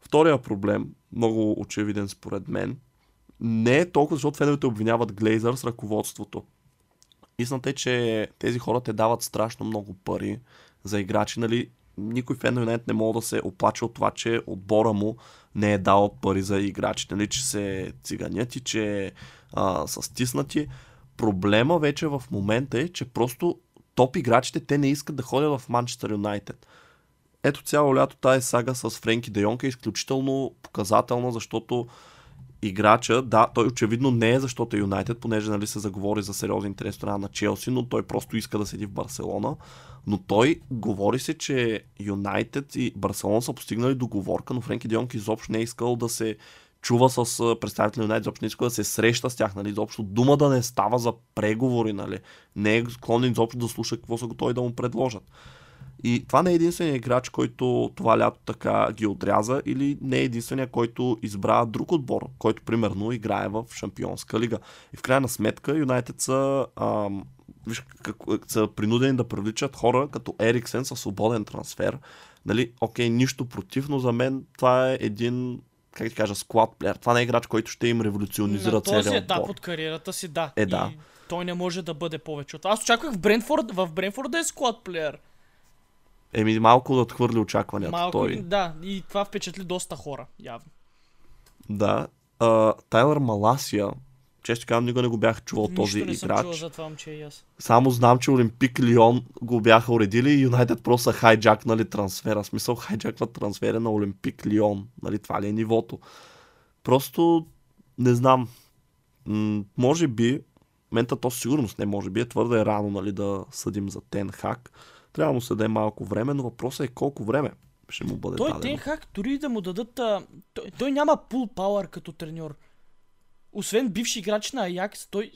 Втория проблем, много очевиден според мен, не е толкова, защото феновете обвиняват Глейзър с ръководството. Истината е, че тези хора те дават страшно много пари за играчи, нали? Никой фен на не може да се оплаче от това, че отбора му не е дал пари за играчи, нали? Че се циганят и че а, са стиснати. Проблема вече в момента е, че просто топ играчите те не искат да ходят в Манчестър Юнайтед. Ето цяло лято тази сага с Френки Де Йонг е изключително показателна, защото играча, да, той очевидно не е защото е Юнайтед, понеже нали, се заговори за сериозен интерес страна на Челси, но той просто иска да седи в Барселона. Но той говори се, че Юнайтед и Барселона са постигнали договорка, но Френки Йонг изобщо не е искал да се чува с представители на изобщо не иска да се среща с тях, нали, изобщо дума да не става за преговори, нали, не е склонен изобщо да слуша какво са готови да му предложат. И това не е единственият играч, който това лято така ги отряза или не е единственият, който избра друг отбор, който примерно играе в Шампионска лига. И в крайна сметка Юнайтед са, ам, виж, как, са принудени да привличат хора като Ериксен със свободен трансфер. Нали, окей, нищо против, но за мен това е един как ти кажа, склад плеер. Това не е играч, който ще им революционизира На този етап отбор. от кариерата си, да. Е, да. И той не може да бъде повече от. Аз очаквах в Брентфорд, в Брентфорд да е склад плеер. Еми малко да отхвърли очакванията Малко, той. да, и това впечатли доста хора, явно. Да. А, Тайлър Маласия, често казвам, никога не го бях чувал Нищо този не играч. чувал за това момче и аз. Само знам, че Олимпик Лион го бяха уредили и Юнайтед просто са хайджакнали трансфера. В смисъл хайджакват трансфера на Олимпик Лион. Нали, това ли е нивото? Просто не знам. М- може би, мента то сигурност не може би, е твърде рано нали, да съдим за Тен Хак. Трябва да му се даде малко време, но въпросът е колко време ще му бъде Той дадено. Тенхак, дори да му дадат... А, той, той няма пул пауър като треньор. Освен бивши играч на Аякс, той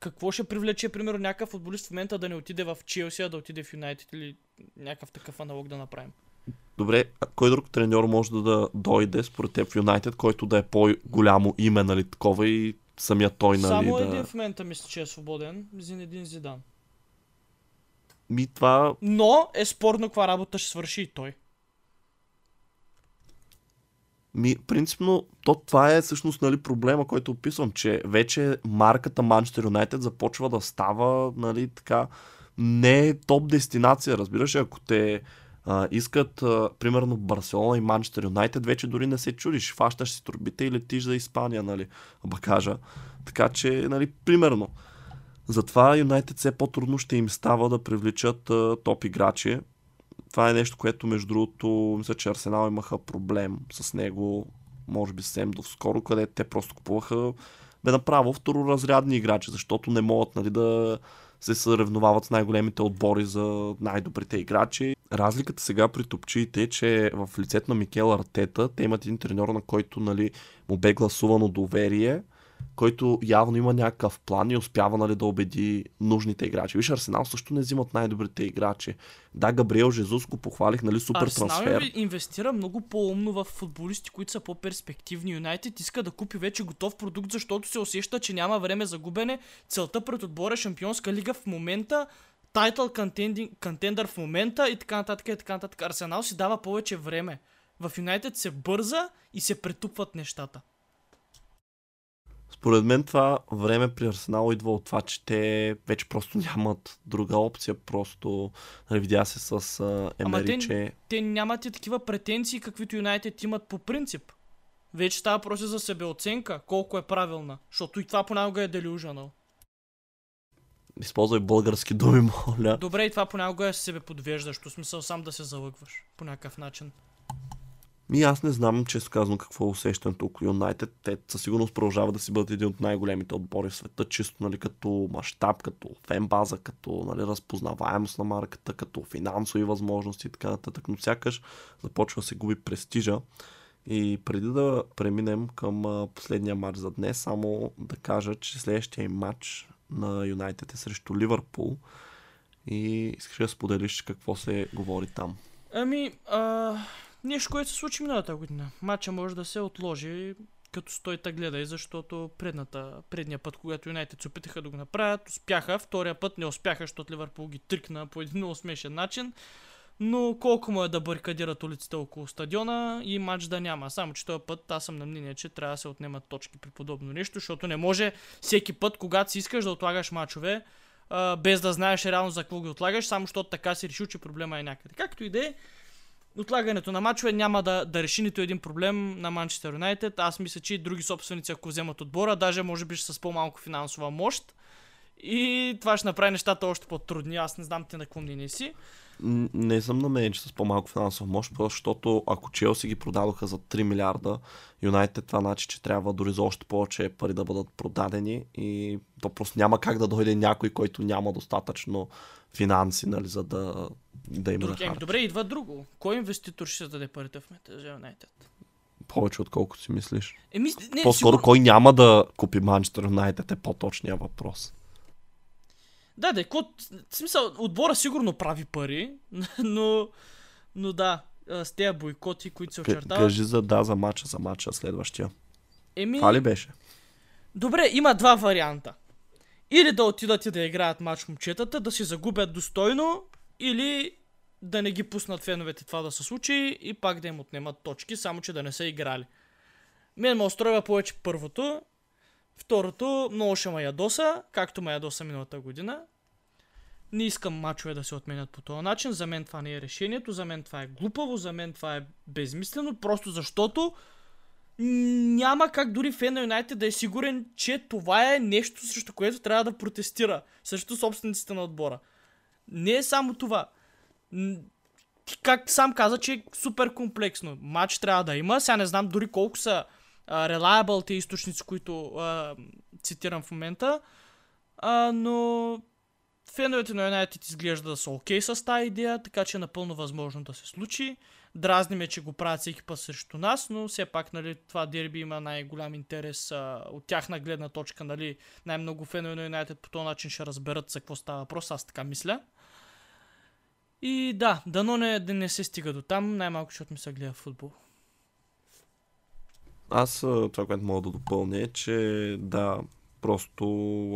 какво ще привлече, примерно, някакъв футболист в момента да не отиде в Челси, а да отиде в Юнайтед или някакъв такъв аналог да направим. Добре, а кой друг треньор може да, да дойде според теб в Юнайтед, който да е по-голямо име, нали, такова и самия той, нали, Само да... един в момента мисля, че е свободен. Зинедин Зидан. Ми това Но е спорно каква работа ще свърши и той. Ми, принципно, то това е всъщност нали, проблема, който описвам, че вече марката Manchester United започва да става нали, така, не е топ дестинация, разбираш, ако те а, искат, а, примерно Барселона и Манчестър Юнайтед, вече дори не се чудиш, фащаш си турбите и летиш за Испания, нали, да кажа. Така че, нали, примерно, затова Юнайтед все по-трудно ще им става да привличат а, топ играчи. Това е нещо, което между другото, мисля, че Арсенал имаха проблем с него, може би съвсем доскоро, където те просто купуваха бе направо второразрядни играчи, защото не могат нали, да се съревновават с най-големите отбори за най-добрите играчи. Разликата сега при топчиите е, че в лицето на Микел Артета те имат един треньор, на който нали, му бе гласувано доверие, който явно има някакъв план и успява нали, да убеди нужните играчи. Виж, Арсенал също не взимат най-добрите играчи. Да, Габриел Жезус го похвалих, нали, супер Арсенал трансфер. инве- инвестира много по-умно в футболисти, които са по-перспективни. Юнайтед иска да купи вече готов продукт, защото се усеща, че няма време за губене. Целта пред отбора е Шампионска лига в момента, тайтъл контендър в момента и така нататък и така нататък. Арсенал си дава повече време. В Юнайтед се бърза и се претупват нещата. Според мен това време при Арсенал идва от това, че те вече просто нямат друга опция. Просто нали, видя се с а, Емери, те- че... Те нямат и такива претенции, каквито Юнайтед имат по принцип. Вече става въпрос за себеоценка, колко е правилна. Защото и това понякога е делюжанал. Използвай български думи, моля. Добре, и това понякога е себе подвеждащо. Смисъл сам да се залъгваш по някакъв начин. Ми аз не знам, често казвам, какво усещането около Юнайтед. Те със сигурност продължават да си бъдат един от най-големите отбори в света, чисто нали, като мащаб, като фенбаза, като нали, разпознаваемост на марката, като финансови възможности и така нататък. Но сякаш започва да се губи престижа. И преди да преминем към последния матч за днес, само да кажа, че следващия матч на Юнайтед е срещу Ливърпул. И искаш да споделиш какво се говори там. Ами, а, нещо, което се случи миналата година. Матча може да се отложи като стой та гледай, защото предната, предния път, когато Юнайтед се опитаха да го направят, успяха, втория път не успяха, защото Ливърпул ги трикна по един много смешен начин. Но колко му е да барикадират улиците около стадиона и матч да няма. Само, че този път аз съм на мнение, че трябва да се отнемат точки при подобно нещо, защото не може всеки път, когато си искаш да отлагаш мачове, без да знаеш реално за какво ги отлагаш, само защото така си решил, че проблема е някъде. Както и да е, отлагането на мачове няма да, да реши нито един проблем на Манчестър Юнайтед. Аз мисля, че и други собственици, ако вземат отбора, даже може би с по-малко финансова мощ. И това ще направи нещата още по-трудни. Аз не знам ти на какво мнение си. Не съм на мнение, че с по-малко финансова мощ, просто защото ако Челси ги продадоха за 3 милиарда, Юнайтед това значи, че трябва дори за още повече пари да бъдат продадени и то просто няма как да дойде някой, който няма достатъчно финанси, нали, за да, да има Друг, да добре, идва друго. Кой инвеститор ще даде парите в Манчестър Юнайтед? Повече отколкото си мислиш. Еми, не, По-скоро сигурно- кой няма да купи Манчестър Юнайтед е по-точния въпрос. Да, да, ко... в смисъл, отбора сигурно прави пари, но, но да, с тези бойкоти, които се очертават. кажи за да, за мача, за мача следващия. Еми, Това ли беше? добре, има два варианта. Или да отидат и да играят матч момчетата, да си загубят достойно, или да не ги пуснат феновете това да се случи и пак да им отнемат точки, само че да не са играли. Мен ме устройва повече първото. Второто, много ще ме ядоса, както ме ядоса миналата година. Не искам мачове да се отменят по този начин. За мен това не е решението. За мен това е глупаво. За мен това е безмислено. Просто защото няма как дори фен на Юнайтед да е сигурен, че това е нещо, срещу което трябва да протестира. Срещу собствениците на отбора. Не е само това. Как сам каза, че е супер комплексно. Матч трябва да има. Сега не знам дори колко са reliable те източници, които а, цитирам в момента. А, но феновете на Юнайтед изглежда да са окей с тази идея, така че е напълно възможно да се случи. Дразни ме, че го правят всеки път срещу нас, но все пак нали, това дерби има най-голям интерес а, от тяхна гледна точка. Нали, най-много фенове на Юнайтед по този начин ще разберат за какво става въпрос, аз така мисля. И да, дано не, да не се стига до там, най-малко, защото ми се гледа футбол. Аз това, което мога да допълня е, че да, просто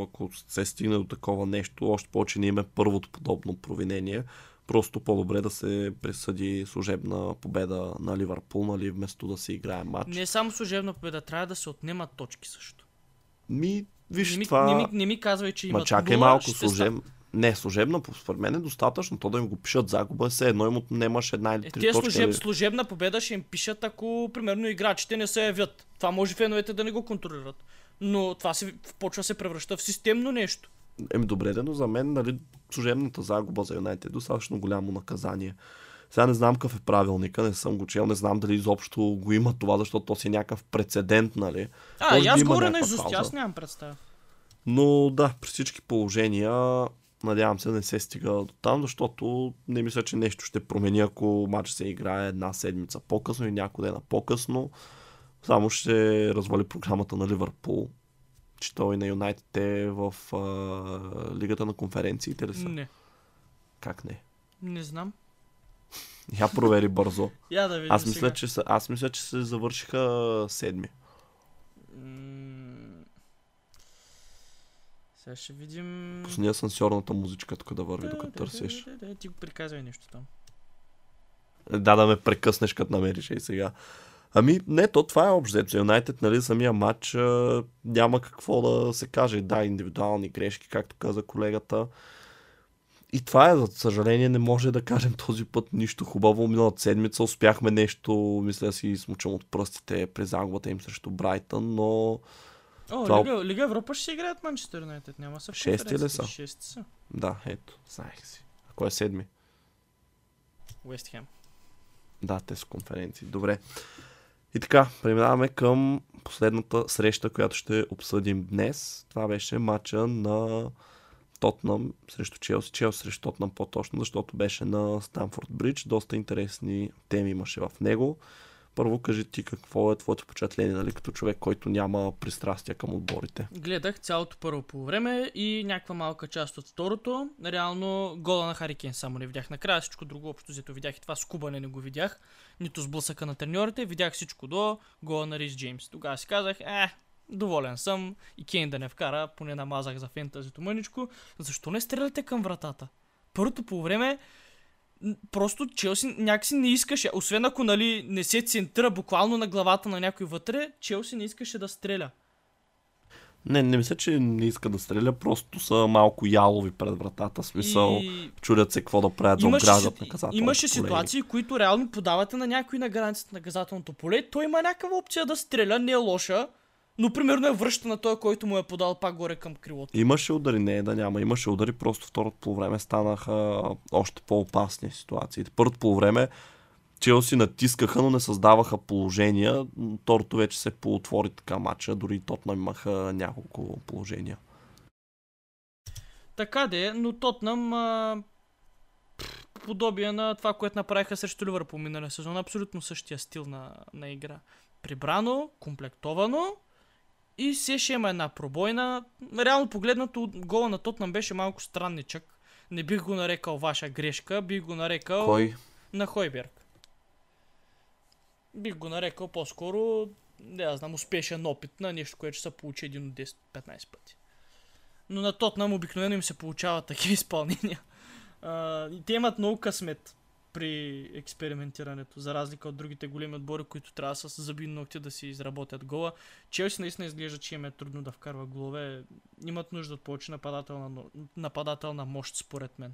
ако се стигне до такова нещо, още повече не има първото подобно провинение, просто по-добре да се присъди служебна победа на Ливърпул, нали, вместо да се играе матч. Не само служебна победа, трябва да се отнемат точки също. Ми, виж не, ми, това... не, ми, не ми казвай, че Ма имат чакай малко, служеб... Не, служебна, според мен е достатъчно. То да им го пишат загуба, все едно им отнемаш една или Е, три те точки. служеб, служебна победа ще им пишат, ако примерно играчите не се явят. Това може феновете да не го контролират. Но това се, почва се превръща в системно нещо. Еми добре, но за мен, нали, служебната загуба за Юнайтед е достатъчно голямо наказание. Сега не знам какъв е правилника, не съм го чел, не знам дали изобщо го има това, защото то си е някакъв прецедент, нали. А, Може и аз говоря на клауза. аз нямам представа. Но да, при всички положения, надявам се да не се стига до там, защото не мисля, че нещо ще промени, ако матч се играе една седмица по-късно и някой дена по-късно. Само ще развали програмата на Ливърпул, че той на Юнайтед е в а, Лигата на конференциите ли са? Не, Как не? не знам. Я провери бързо. Я да видим Аз мисля, сега. че са, аз мисля, че се завършиха седми. М, Сега ще видим... Пусни асансьорната музичка тук да върви, докато търсиш. Да, да, да, ти го приказвай нещо там. Да, да ме прекъснеш, като намериш и сега. Ами, не, то това е общо. Юнайтед, нали, самия матч а, няма какво да се каже. Да, индивидуални грешки, както каза колегата. И това е, за съжаление, не може да кажем този път нищо хубаво. Миналата седмица успяхме нещо, мисля си, смучам от пръстите през загубата им срещу Брайтън, но... О, Това- Лига, Лига Европа ще играят Манчестър Юнайтед. Няма са в Шести ли са? Шести са. Да, ето, знаех си. А кой е седми? Уест Хем. Да, те са конференции. Добре. И така, преминаваме към последната среща, която ще обсъдим днес. Това беше матча на Тотнам срещу Челси. Челси срещу Тотнам по-точно, защото беше на Станфорд Бридж. Доста интересни теми имаше в него. Първо кажи ти какво е твоето впечатление, нали, като човек, който няма пристрастия към отборите. Гледах цялото първо по време и някаква малка част от второто. Реално гола на Харикен само не видях. Накрая всичко друго общо взето видях и това скубане не го видях. Нито сблъсъка на треньорите. Видях всичко до гола на Рис Джеймс. Тогава си казах, е, доволен съм и Кейн да не вкара, поне намазах за фентазито мъничко. Защо не стреляте към вратата? Първото по време просто Челси някакси не искаше, освен ако нали, не се центъра буквално на главата на някой вътре, Челси не искаше да стреля. Не, не мисля, че не иска да стреля, просто са малко ялови пред вратата. Смисъл, И чудят се какво да правят, да ограждат наказателното имаше поле. ситуации, които реално подавате на някой на границата на наказателното поле. Той има някаква опция да стреля, не е лоша, но примерно е връща на той, който му е подал пак горе към крилото. Имаше удари, не е да няма. Имаше удари, просто второто полувреме станаха още по-опасни ситуации. Първото полувреме Челси натискаха, но не създаваха положения. Второто вече се поотвори така матча, дори Тотнам имаха няколко положения. Така де, но Тотнам а, подобие на това, което направиха срещу Ливърпул миналия сезон. Абсолютно същия стил на, на игра. Прибрано, комплектовано и се ще има една пробойна. Реално погледнато, гола на Тотнам беше малко странничък. Не бих го нарекал ваша грешка, бих го нарекал Кой? на Хойберг. Бих го нарекал по-скоро, не знам, успешен опит на нещо, което ще се получи един от 10-15 пъти. Но на Тотнам обикновено им се получават такива изпълнения. А, те имат много късмет при експериментирането, за разлика от другите големи отбори, които трябва с зъби и ногти да си изработят гола. Челси наистина изглежда, че им е трудно да вкарва голове. Имат нужда от повече нападателна, нападателна мощ, според мен.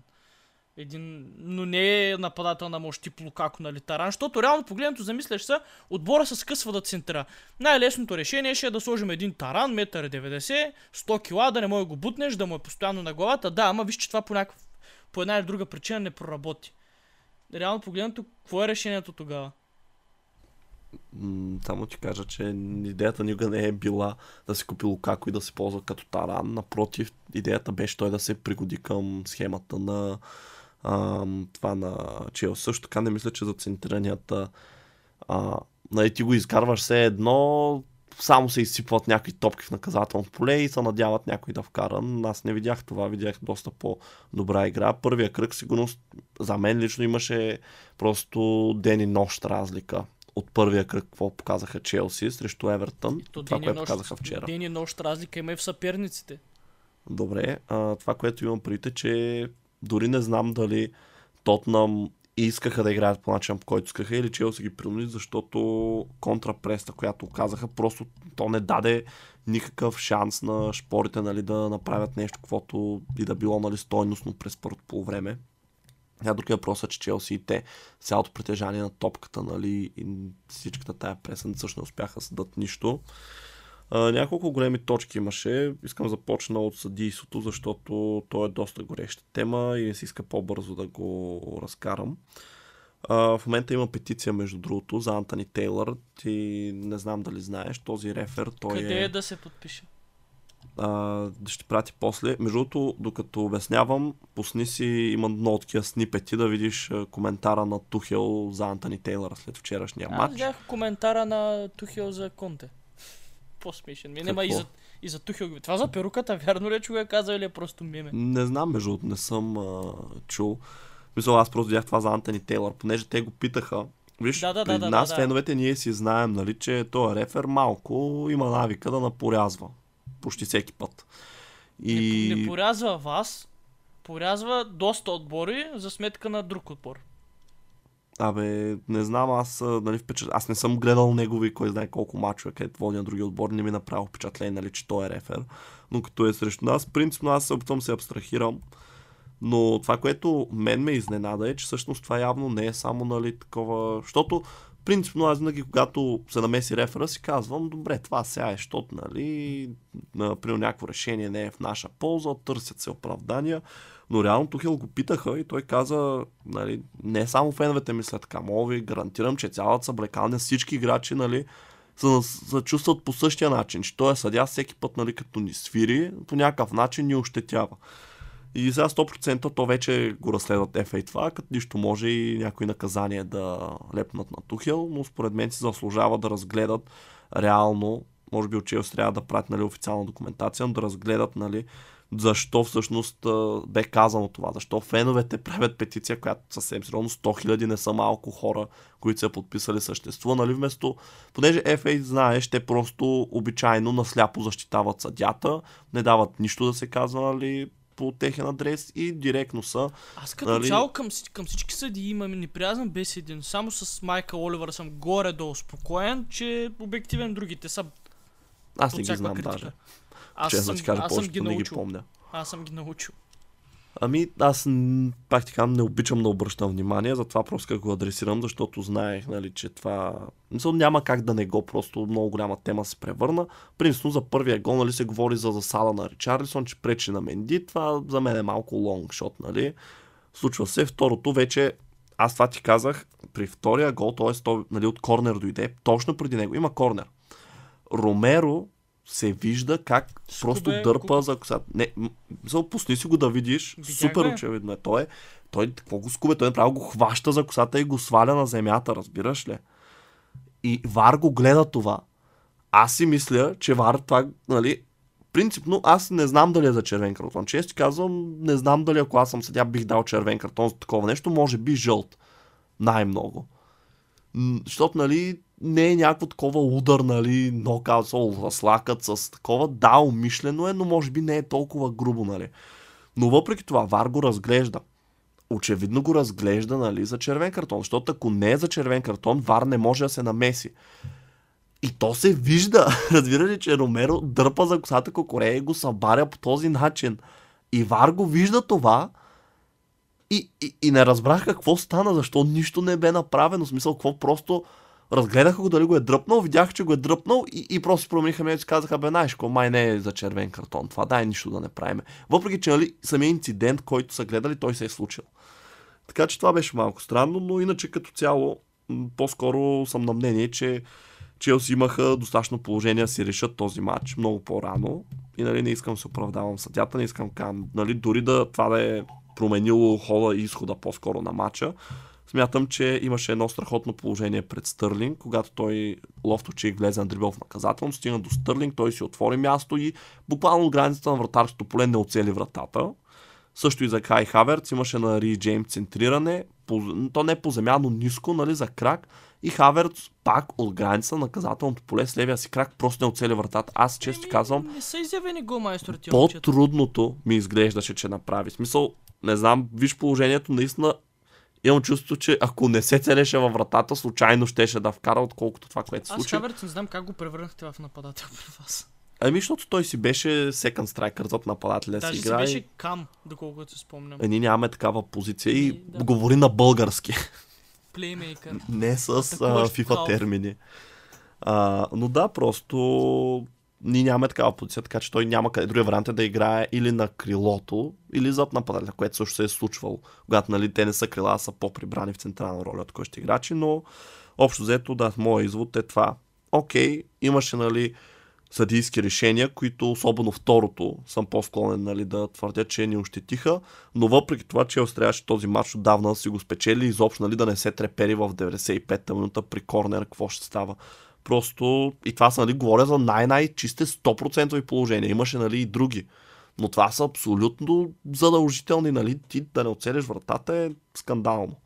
Един, но не е нападателна мощ тип Лукако на Литаран, защото реално погледнато замисляш се, отбора се скъсва да центра. Най-лесното решение ще е да сложим един таран, 1,90 100 кила, да не може го бутнеш, да му е постоянно на главата. Да, ама виж, че това по, някакъв, по една или друга причина не проработи. Реално погледнато, какво е решението тогава? Само ти кажа, че идеята никога не е била да си купи Лукако и да се ползва като таран. Напротив, идеята беше той да се пригоди към схемата на ам, това на Чел. Също така не мисля, че за центриранията а, нали, ти го изкарваш все едно, само се изсипват някакви топки в наказателното поле и се надяват някой да вкара. Аз не видях това, видях доста по-добра игра. Първия кръг сигурност за мен лично имаше просто ден и нощ разлика от първия кръг, какво показаха Челси срещу Евертън. То това, което показаха вчера. Ден и нощ разлика има и в съперниците. Добре, а, това, което имам предвид е, че дори не знам дали Тотнам искаха да играят по начин, по който искаха, или Челси ги принуди, защото контрапреста, която оказаха, просто то не даде никакъв шанс на шпорите нали, да направят нещо, каквото и да било нали, стойностно през първото полувреме. А другия въпрос е, че Челси и те, цялото притежание на топката, нали, и всичката тая преса, всъщност не успяха да съдат нищо. А, няколко големи точки имаше. Искам да започна от съдийството, защото то е доста гореща тема и ми се иска по-бързо да го разкарам. А, в момента има петиция, между другото, за Антони Тейлър. Ти не знам дали знаеш, този рефер, той Къде е... е да се подпише? А, ще прати после. Между другото, докато обяснявам, пусни си, има много такива снипети да видиш коментара на Тухел за Антони Тейлър след вчерашния Аз матч. видях коментара на Тухел за Конте. По-смешен. Ми, нема и Какво? за, и за Тухел. го- Това за перуката, вярно ли е, е казал или е просто меме? Не знам, между другото, не съм а, чул. Мисля, аз просто видях това за Антони Тейлър, понеже те го питаха. Виж, Да, да, при да, нас, да, да. феновете, ние си знаем, нали, че този рефер малко има навика да напорязва. Почти всеки път. И... Не, не порязва вас, порязва доста отбори за сметка на друг отбор. Абе, не знам, аз, нали, впечат... аз не съм гледал негови, кой знае колко мачове, където води на други отбори, не ми направи впечатление, нали, че той е рефер. Но като е срещу нас, принципно аз се опитвам се абстрахирам. Но това, което мен ме изненада е, че всъщност това явно не е само, нали, такова... Защото принципно аз винаги, когато се намеси рефера, си казвам, добре, това сега е, защото, нали, при някакво решение не е в наша полза, търсят се оправдания, но реално Тухел го питаха и той каза, нали, не само феновете мислят така, мога ви гарантирам, че цялата съблекалня, всички играчи, нали, се, се чувстват по същия начин, че той е съдя всеки път, нали, като ни свири, по някакъв начин ни ощетява. И сега 100% то вече го разследват FA това, като нищо може и някои наказания да лепнат на Тухел, но според мен си заслужава да разгледат реално, може би от Челси трябва да правят нали, официална документация, но да разгледат нали, защо всъщност бе казано това, защо феновете правят петиция, която съвсем сериозно 100 000 не са малко хора, които са подписали съществува, нали вместо, понеже FA знаеш, те просто обичайно насляпо защитават съдята, не дават нищо да се казва, нали, по техен адрес и директно са. Аз като нали... цяло към, към всички съди имам неприязан един. Само с Майка Оливър съм горе-долу спокоен, че обективен другите са Аз не ги знам критика. даже. Аз Честно съм, кажа, аз съм ги. Не ги помня. Аз съм ги научил. Ами, аз пак ти не обичам да обръщам внимание, затова просто го адресирам, защото знаех, нали, че това... Мисъл, няма как да не го, просто много голяма тема се превърна. Принципно за първия гол, нали, се говори за засада на Ричарлисон, че пречи на Менди. Това за мен е малко лонгшот, нали. Случва се. Второто вече, аз това ти казах, при втория гол, т.е. Нали, от корнер дойде, точно преди него има корнер. Ромеро се вижда как Шко просто бе, дърпа ку... за косата. Не, пусни си го да видиш. Видях супер бе. очевидно е. Той, е, той какво го скубе? Той направо го хваща за косата и го сваля на земята, разбираш ли? И Вар го гледа това. Аз си мисля, че Вар това, нали, принципно аз не знам дали е за червен картон. Често казвам, не знам дали ако аз съм съдя бих дал червен картон за такова нещо, може би жълт. Най-много. Защото, нали, не е някакво такова удар, нали, нокаут, слакът с такова. Да, умишлено е, но може би не е толкова грубо, нали. Но въпреки това, Вар го разглежда. Очевидно го разглежда, нали, за червен картон, защото ако не е за червен картон, Вар не може да се намеси. И то се вижда. Разбира ли, че Ромеро дърпа за косата Кокорея и го събаря по този начин. И Вар го вижда това и, и, и не разбрах какво стана, защо нищо не бе направено. В смисъл, какво просто разгледаха го дали го е дръпнал, видяха, че го е дръпнал и, и просто промениха мнението и казаха, бе, знаеш, май не е за червен картон. Това дай нищо да не правиме. Въпреки, че нали, самия инцидент, който са гледали, той се е случил. Така че това беше малко странно, но иначе като цяло по-скоро съм на мнение, че Челси имаха достатъчно положение да си решат този матч много по-рано. И нали, не искам да се оправдавам съдята, не искам кам, нали, дори да това да е променило хода и изхода по-скоро на матча. Смятам, че имаше едно страхотно положение пред Стърлинг, когато той Лофтовчик влезе на дрибъл в наказателно, стигна до Стърлинг, той си отвори място и буквално от границата на вратарското поле не оцели вратата. Също и за Кай Хаверц имаше на Ри Джеймс центриране, по, то не по земя, но ниско, нали, за крак. И Хаверц пак от граница на наказателното поле с левия си крак просто не оцели вратата. Аз често казвам. Не са изявени голмайсторите. По-трудното ми изглеждаше, че направи. Смисъл, не знам, виж положението, наистина имам чувство, че ако не се целеше във вратата, случайно щеше да вкара, отколкото това, което се случи. Аз Хаверц не знам как го превърнахте в нападател при вас. Ами, защото той си беше секънд страйкър зад нападателя Даже си играе. си беше кам, доколкото се спомням. Е, ние нямаме такава позиция и, и да. говори на български. Плеймейкър. Не с а, FIFA термини. А, но да, просто ние нямаме такава позиция, така че той няма къде. Другия вариант е да играе или на крилото, или зад нападателя, което също се е случвало. Когато нали, те не са крила, а са по-прибрани в централна роля от кой играчи, но общо взето, да, моят извод е това. Окей, имаше нали, съдийски решения, които особено второто съм по-склонен нали, да твърдя, че ни ощетиха, но въпреки това, че трябваше този матч отдавна да си го спечели, изобщо нали, да не се трепери в 95-та минута при корнер, какво ще става. Просто, и това са, нали, говоря за най-най-чисте 100% положения. Имаше, нали, и други. Но това са абсолютно задължителни, нали, ти да не оцелиш вратата е скандално.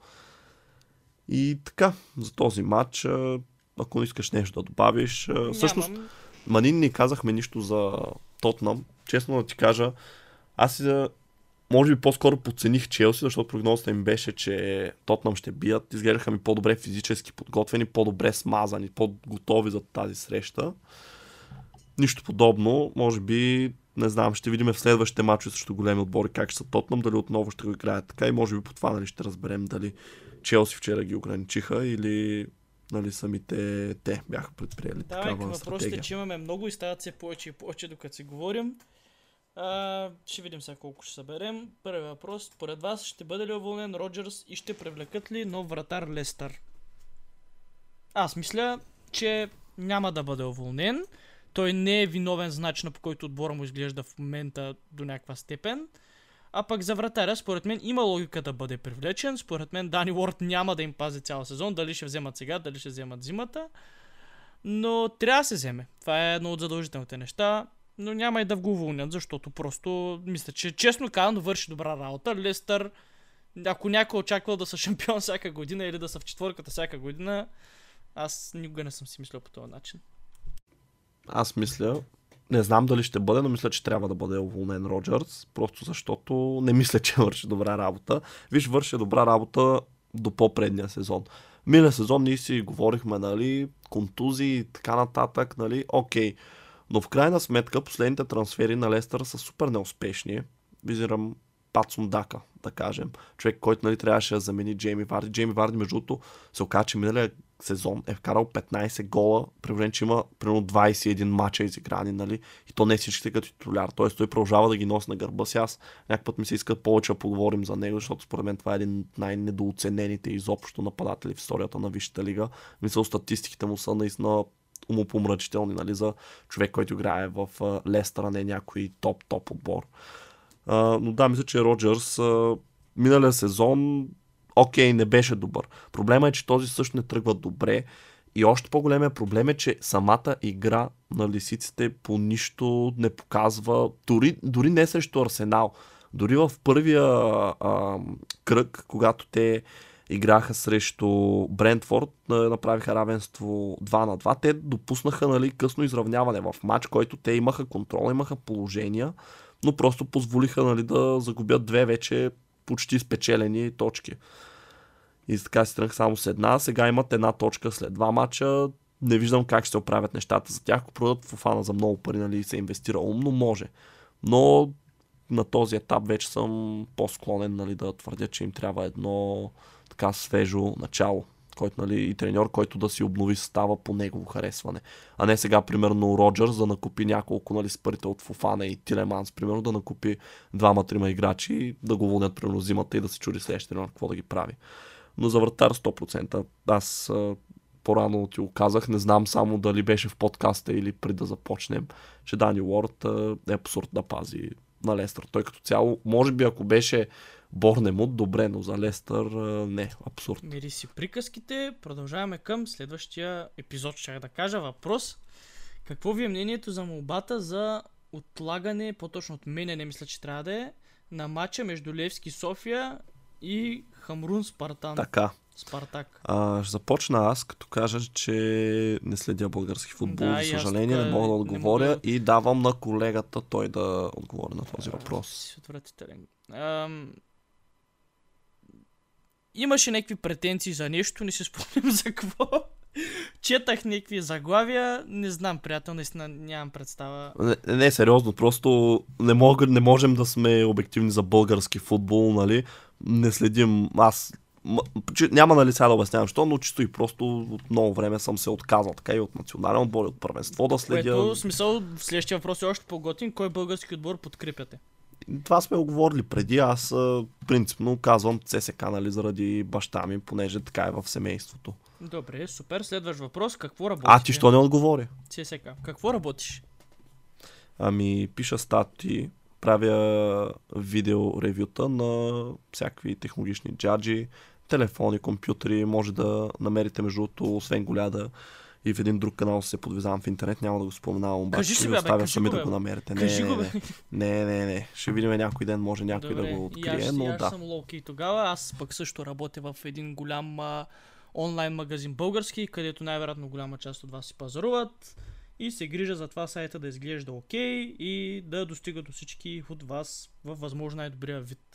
И така, за този матч, ако искаш нещо да добавиш, Нямам. всъщност, Манин не казахме нищо за Тотнам. Честно да ти кажа, аз може би по-скоро подцених Челси, защото прогнозата им беше, че Тотнам ще бият. Изглеждаха ми по-добре физически подготвени, по-добре смазани, по-готови за тази среща. Нищо подобно. Може би, не знам, ще видим в следващите матчи срещу големи отбори как ще са Тотнам, дали отново ще го играят така и може би по това нали, ще разберем дали Челси вчера ги ограничиха или нали, самите те бяха предприели Да, такава въпросът е, стратегия. че имаме много и стават все повече и повече, докато си говорим. А, ще видим сега колко ще съберем. Първи въпрос. Според вас ще бъде ли уволнен Роджерс и ще привлекат ли нов вратар Лестър? Аз мисля, че няма да бъде уволнен. Той не е виновен за начина по който отбора му изглежда в момента до някаква степен. А пък за вратаря, според мен, има логика да бъде привлечен. Според мен Дани Уорд няма да им пази цял сезон. Дали ще вземат сега, дали ще вземат зимата. Но трябва да се вземе. Това е едно от задължителните неща. Но няма и да го уволнят, защото просто мисля, че честно казано върши добра работа. Лестър, ако някой очаквал да са шампион всяка година или да са в четвърката всяка година, аз никога не съм си мислил по този начин. Аз мисля, не знам дали ще бъде, но мисля, че трябва да бъде уволнен Роджерс, просто защото не мисля, че върши добра работа. Виж, върши добра работа до по-предния сезон. Миналия сезон ние си говорихме, нали, контузии и така нататък, нали, окей. Но в крайна сметка последните трансфери на Лестър са супер неуспешни. Визирам Патсон Дака, да кажем. Човек, който нали, трябваше да замени Джейми Варди. Джейми Варди, между другото, се оказа, че миналия сезон е вкарал 15 гола, при че има примерно 21 мача изиграни, нали? И то не всичките като титуляр. Тоест той продължава да ги носи на гърба си. Аз някак път ми се иска повече да поговорим за него, защото според мен това е един от най-недооценените изобщо нападатели в историята на Висшата лига. Мисля, статистиките му са наистина умопомрачителни, нали, за човек, който играе в Лестър, а не някой топ-топ отбор. А, но да, мисля, че Роджерс а, миналия сезон окей, не беше добър. Проблема е, че този също не тръгва добре. И още по-големия проблем е, че самата игра на лисиците по нищо не показва, дори, дори не срещу Арсенал. Дори в първия а, кръг, когато те играха срещу Брентфорд, на- направиха равенство 2 на 2, те допуснаха нали, късно изравняване в матч, който те имаха контрол, имаха положения, но просто позволиха нали, да загубят две вече почти спечелени точки. И така си тръгнах само с една. Сега имат една точка след два мача. Не виждам как ще се оправят нещата за тях. Ако продадат Фофана за много пари, нали, се инвестира умно, може. Но на този етап вече съм по-склонен нали, да твърдя, че им трябва едно така свежо начало. Който, нали, и треньор, който да си обнови състава по негово харесване. А не сега, примерно, Роджерс да накупи няколко нали, с парите от Фофана и Тилеманс, примерно, да накупи двама-трима играчи и да го вълнят, примерно, зимата и да се чуди следващия треньор какво да ги прави. Но за вратар 100%. Аз по-рано ти го казах, не знам само дали беше в подкаста или преди да започнем, че Дани Уорд е абсурд да пази на Лестър. Той като цяло, може би ако беше Борнемут, добре, но за Лестър не, абсурд. Мири си приказките. Продължаваме към следващия епизод, ще да кажа въпрос. Какво ви е мнението за молбата за отлагане, по-точно отменяне, мисля, че трябва да е, на матча между Левски София и Хамрун Спартан. Така, Спартак. а, ще започна аз, като кажа, че не следя български футбол, Да, за съжаление, не мога да отговоря мога и давам на колегата той да отговори на този въпрос. Си отвратителен. Ам... Имаше някакви претенции за нещо, не си спомням за какво. Четах някакви заглавия, не знам, приятел, наистина нямам представа. Не, не, сериозно, просто не, мога, не можем да сме обективни за български футбол, нали? Не следим, аз няма нали сега да обяснявам що, но чисто и просто от много време съм се отказал, така и от национален отбор, и от първенство да следя. Което смисъл, в следващия въпрос е още по-готин, кой български отбор подкрепяте? Това сме оговорили преди, аз принципно казвам ЦСК, нали, заради баща ми, понеже така е в семейството. Добре, супер. Следващ въпрос, какво работиш? А, ти що не отговори? ЦСК. Какво работиш? Ами, пиша стати, правя видео ревюта на всякакви технологични джаджи, телефони, компютри, може да намерите между другото, освен голяда и в един друг канал се подвизавам в интернет, няма да го споменавам, обаче Кажи ще ви оставя сами го, да го намерите. Не, не, го, не, не, не, не, ще видим някой ден, може някой да го открие, аз, но аз да. съм лоуки тогава. Аз пък също работя в един голям а, онлайн магазин български, където най-вероятно голяма част от вас си пазаруват. и се грижа за това сайта да изглежда окей и да достига до всички от вас във възможно най-добрия вид.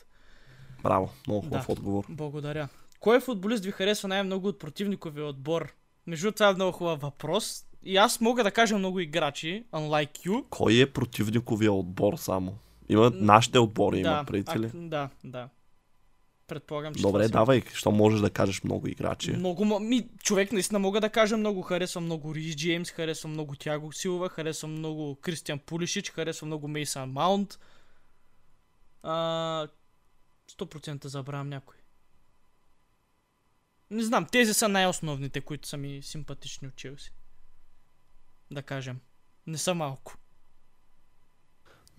Браво, много хубав Да. отговор. Благодаря. Кой футболист ви харесва най-много от противниковия отбор? Между това е много хубав въпрос. И аз мога да кажа много играчи, unlike you. Кой е противниковия отбор само? Има нашите отбори, да, има преди ли? а, да, да. Предполагам, че Добре, давай, що можеш да кажеш много играчи. Много, ми, човек наистина мога да кажа много. Харесвам много Рис Джеймс, харесвам много Тяго Силва, харесвам много Кристиан Пулишич, харесвам много Мейсън Маунт. А, 100% забравям някой. Не знам, тези са най-основните, които са ми симпатични от Челси. Да кажем. Не са малко.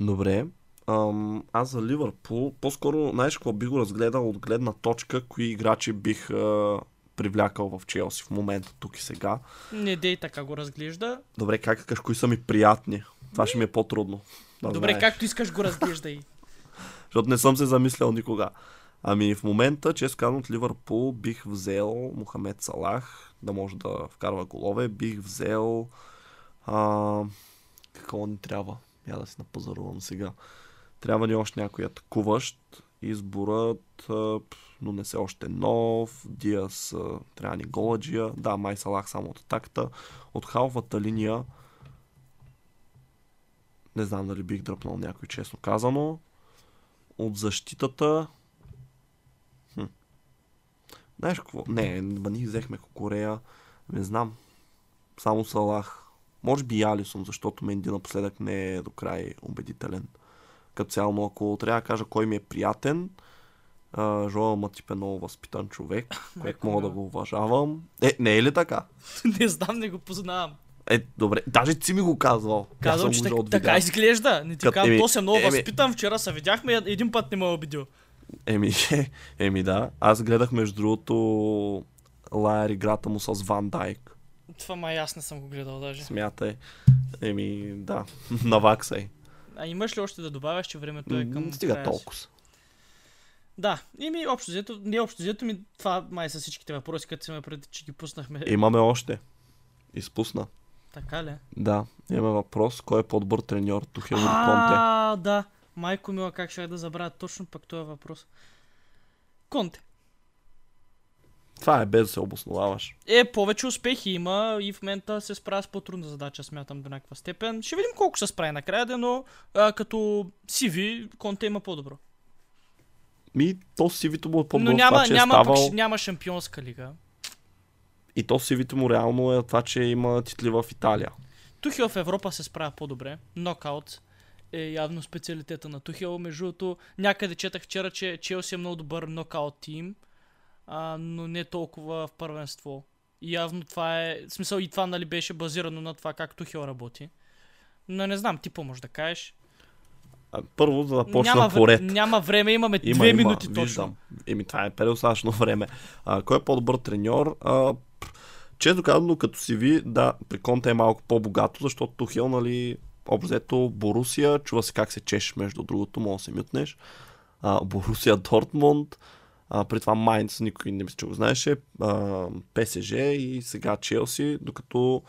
Добре. Ам, аз за Ливърпул, по-скоро, знаеш какво би го разгледал от гледна точка, кои играчи бих а, привлякал в Челси в момента, тук и сега. Не дей така го разглежда. Добре, как кои са ми приятни? Това ще ми е по-трудно. Да Добре, знаеш. както искаш го разглеждай. Защото не съм се замислял никога. Ами в момента, често казвам от Ливърпул, бих взел Мохамед Салах, да може да вкарва голове. Бих взел... А, какво ни трябва? Я да си напазарувам сега. Трябва ни още някой атакуващ. Изборът, но не се още нов. Диас, трябва ни Голаджия. Да, май Салах само от атаката. От халфата линия не знам дали бих дръпнал някой, честно казано. От защитата... Хм. Знаеш какво? Не, ба ние взехме Корея. Не знам. Само Салах. Може би Алисон, защото Менди напоследък не е до край убедителен. Като цяло, но ако трябва да кажа кой ми е приятен, Жоел Матип е много възпитан човек, Майко мога да го уважавам. Е, не е ли така? не знам, не го познавам. Е, добре. Даже ти ми го казвал. Аз Казвам, че го така, изглежда. Не ти Кът- казвам, еми, то се много еми. възпитан. Вчера се видяхме, един път не ме е обидил. Еми, еми да. Аз гледах между другото лайер играта му с Ван Дайк. Това май аз не съм го гледал даже. Смятай. Еми, да. Наваксай. А имаш ли още да добавяш, че времето е към Стига толкова. Да, и ми общо взето, не общо взето ми, това май са всичките въпроси, като се ме преди, че ги пуснахме. Имаме още. Изпусна. Така ли? Да, имаме въпрос. Кой е по-добър треньор? Тухел или Конте? А, да. Майко мила, как ще да забравя точно пък този въпрос. Конте. Това е без да се обосноваваш. Е, повече успехи има и в момента се справя с по-трудна задача, смятам до някаква степен. Ще видим колко ще се справи накрая, но а, като CV, Конте има по-добро. Ми, то сивито му е по-добро но няма, това, че няма, е пък, ставал... ш- няма шампионска лига. И то сивито му реално е това, че има титли в Италия. Тухел в Европа се справя по-добре. Нокаут е явно специалитета на Тухел. Между другото, някъде четах вчера, че Челси е много добър нокаут тим, а, но не толкова в първенство. И явно това е, в смисъл и това нали беше базирано на това как Тухел работи. Но не знам, ти по-може да кажеш. А, първо да започна няма, по ред. няма време, имаме Има, две има, минути точно. виждам. Еми, това е предостатъчно време. А, кой е по-добър треньор? А, често казано, като си ви, да, при Конте е малко по-богато, защото Тухел, нали, обзето Борусия, чува се как се чеш, между другото, може да се мютнеш. А, Борусия Дортмунд, а, при това Майнц, никой не мисля, че го знаеше, а, ПСЖ и сега Челси, докато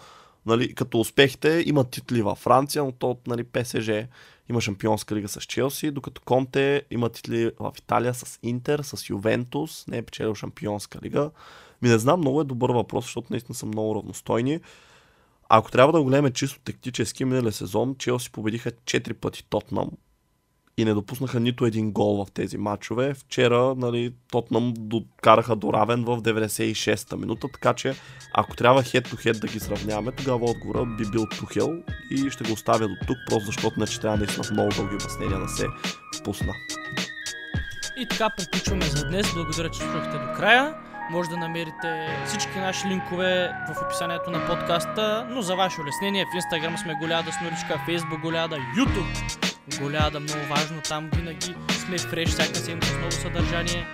нали, като успехите има титли във Франция, но то нали, ПСЖ има шампионска лига с Челси, докато Конте има титли в Италия с Интер, с Ювентус, не е печелил шампионска лига. Ми не знам, много е добър въпрос, защото наистина са много равностойни. Ако трябва да го гледаме чисто тактически, миналия сезон Челси победиха 4 пъти Тотнам и не допуснаха нито един гол в тези матчове. Вчера нали, Тотнам докараха до равен в 96-та минута, така че ако трябва хед-то-хед да ги сравняваме, тогава отговора би бил Тухел и ще го оставя до тук, просто защото не че трябва наистина много дълги обяснения да се впусна. И така приключваме за днес. Благодаря, че слушахте до края. Може да намерите всички наши линкове в описанието на подкаста, но за ваше улеснение в Instagram сме Голяда с Норичка, Facebook Голяда, YouTube Голяда, много важно, там винаги сме фреш, всяка седмица с ново съдържание.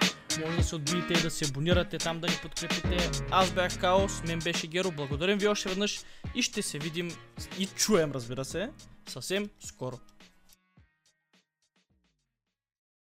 Може да се отбиете и да се абонирате там да ни подкрепите. Аз бях Хаос, мен беше Геро, благодарим ви още веднъж и ще се видим и чуем, разбира се, съвсем скоро.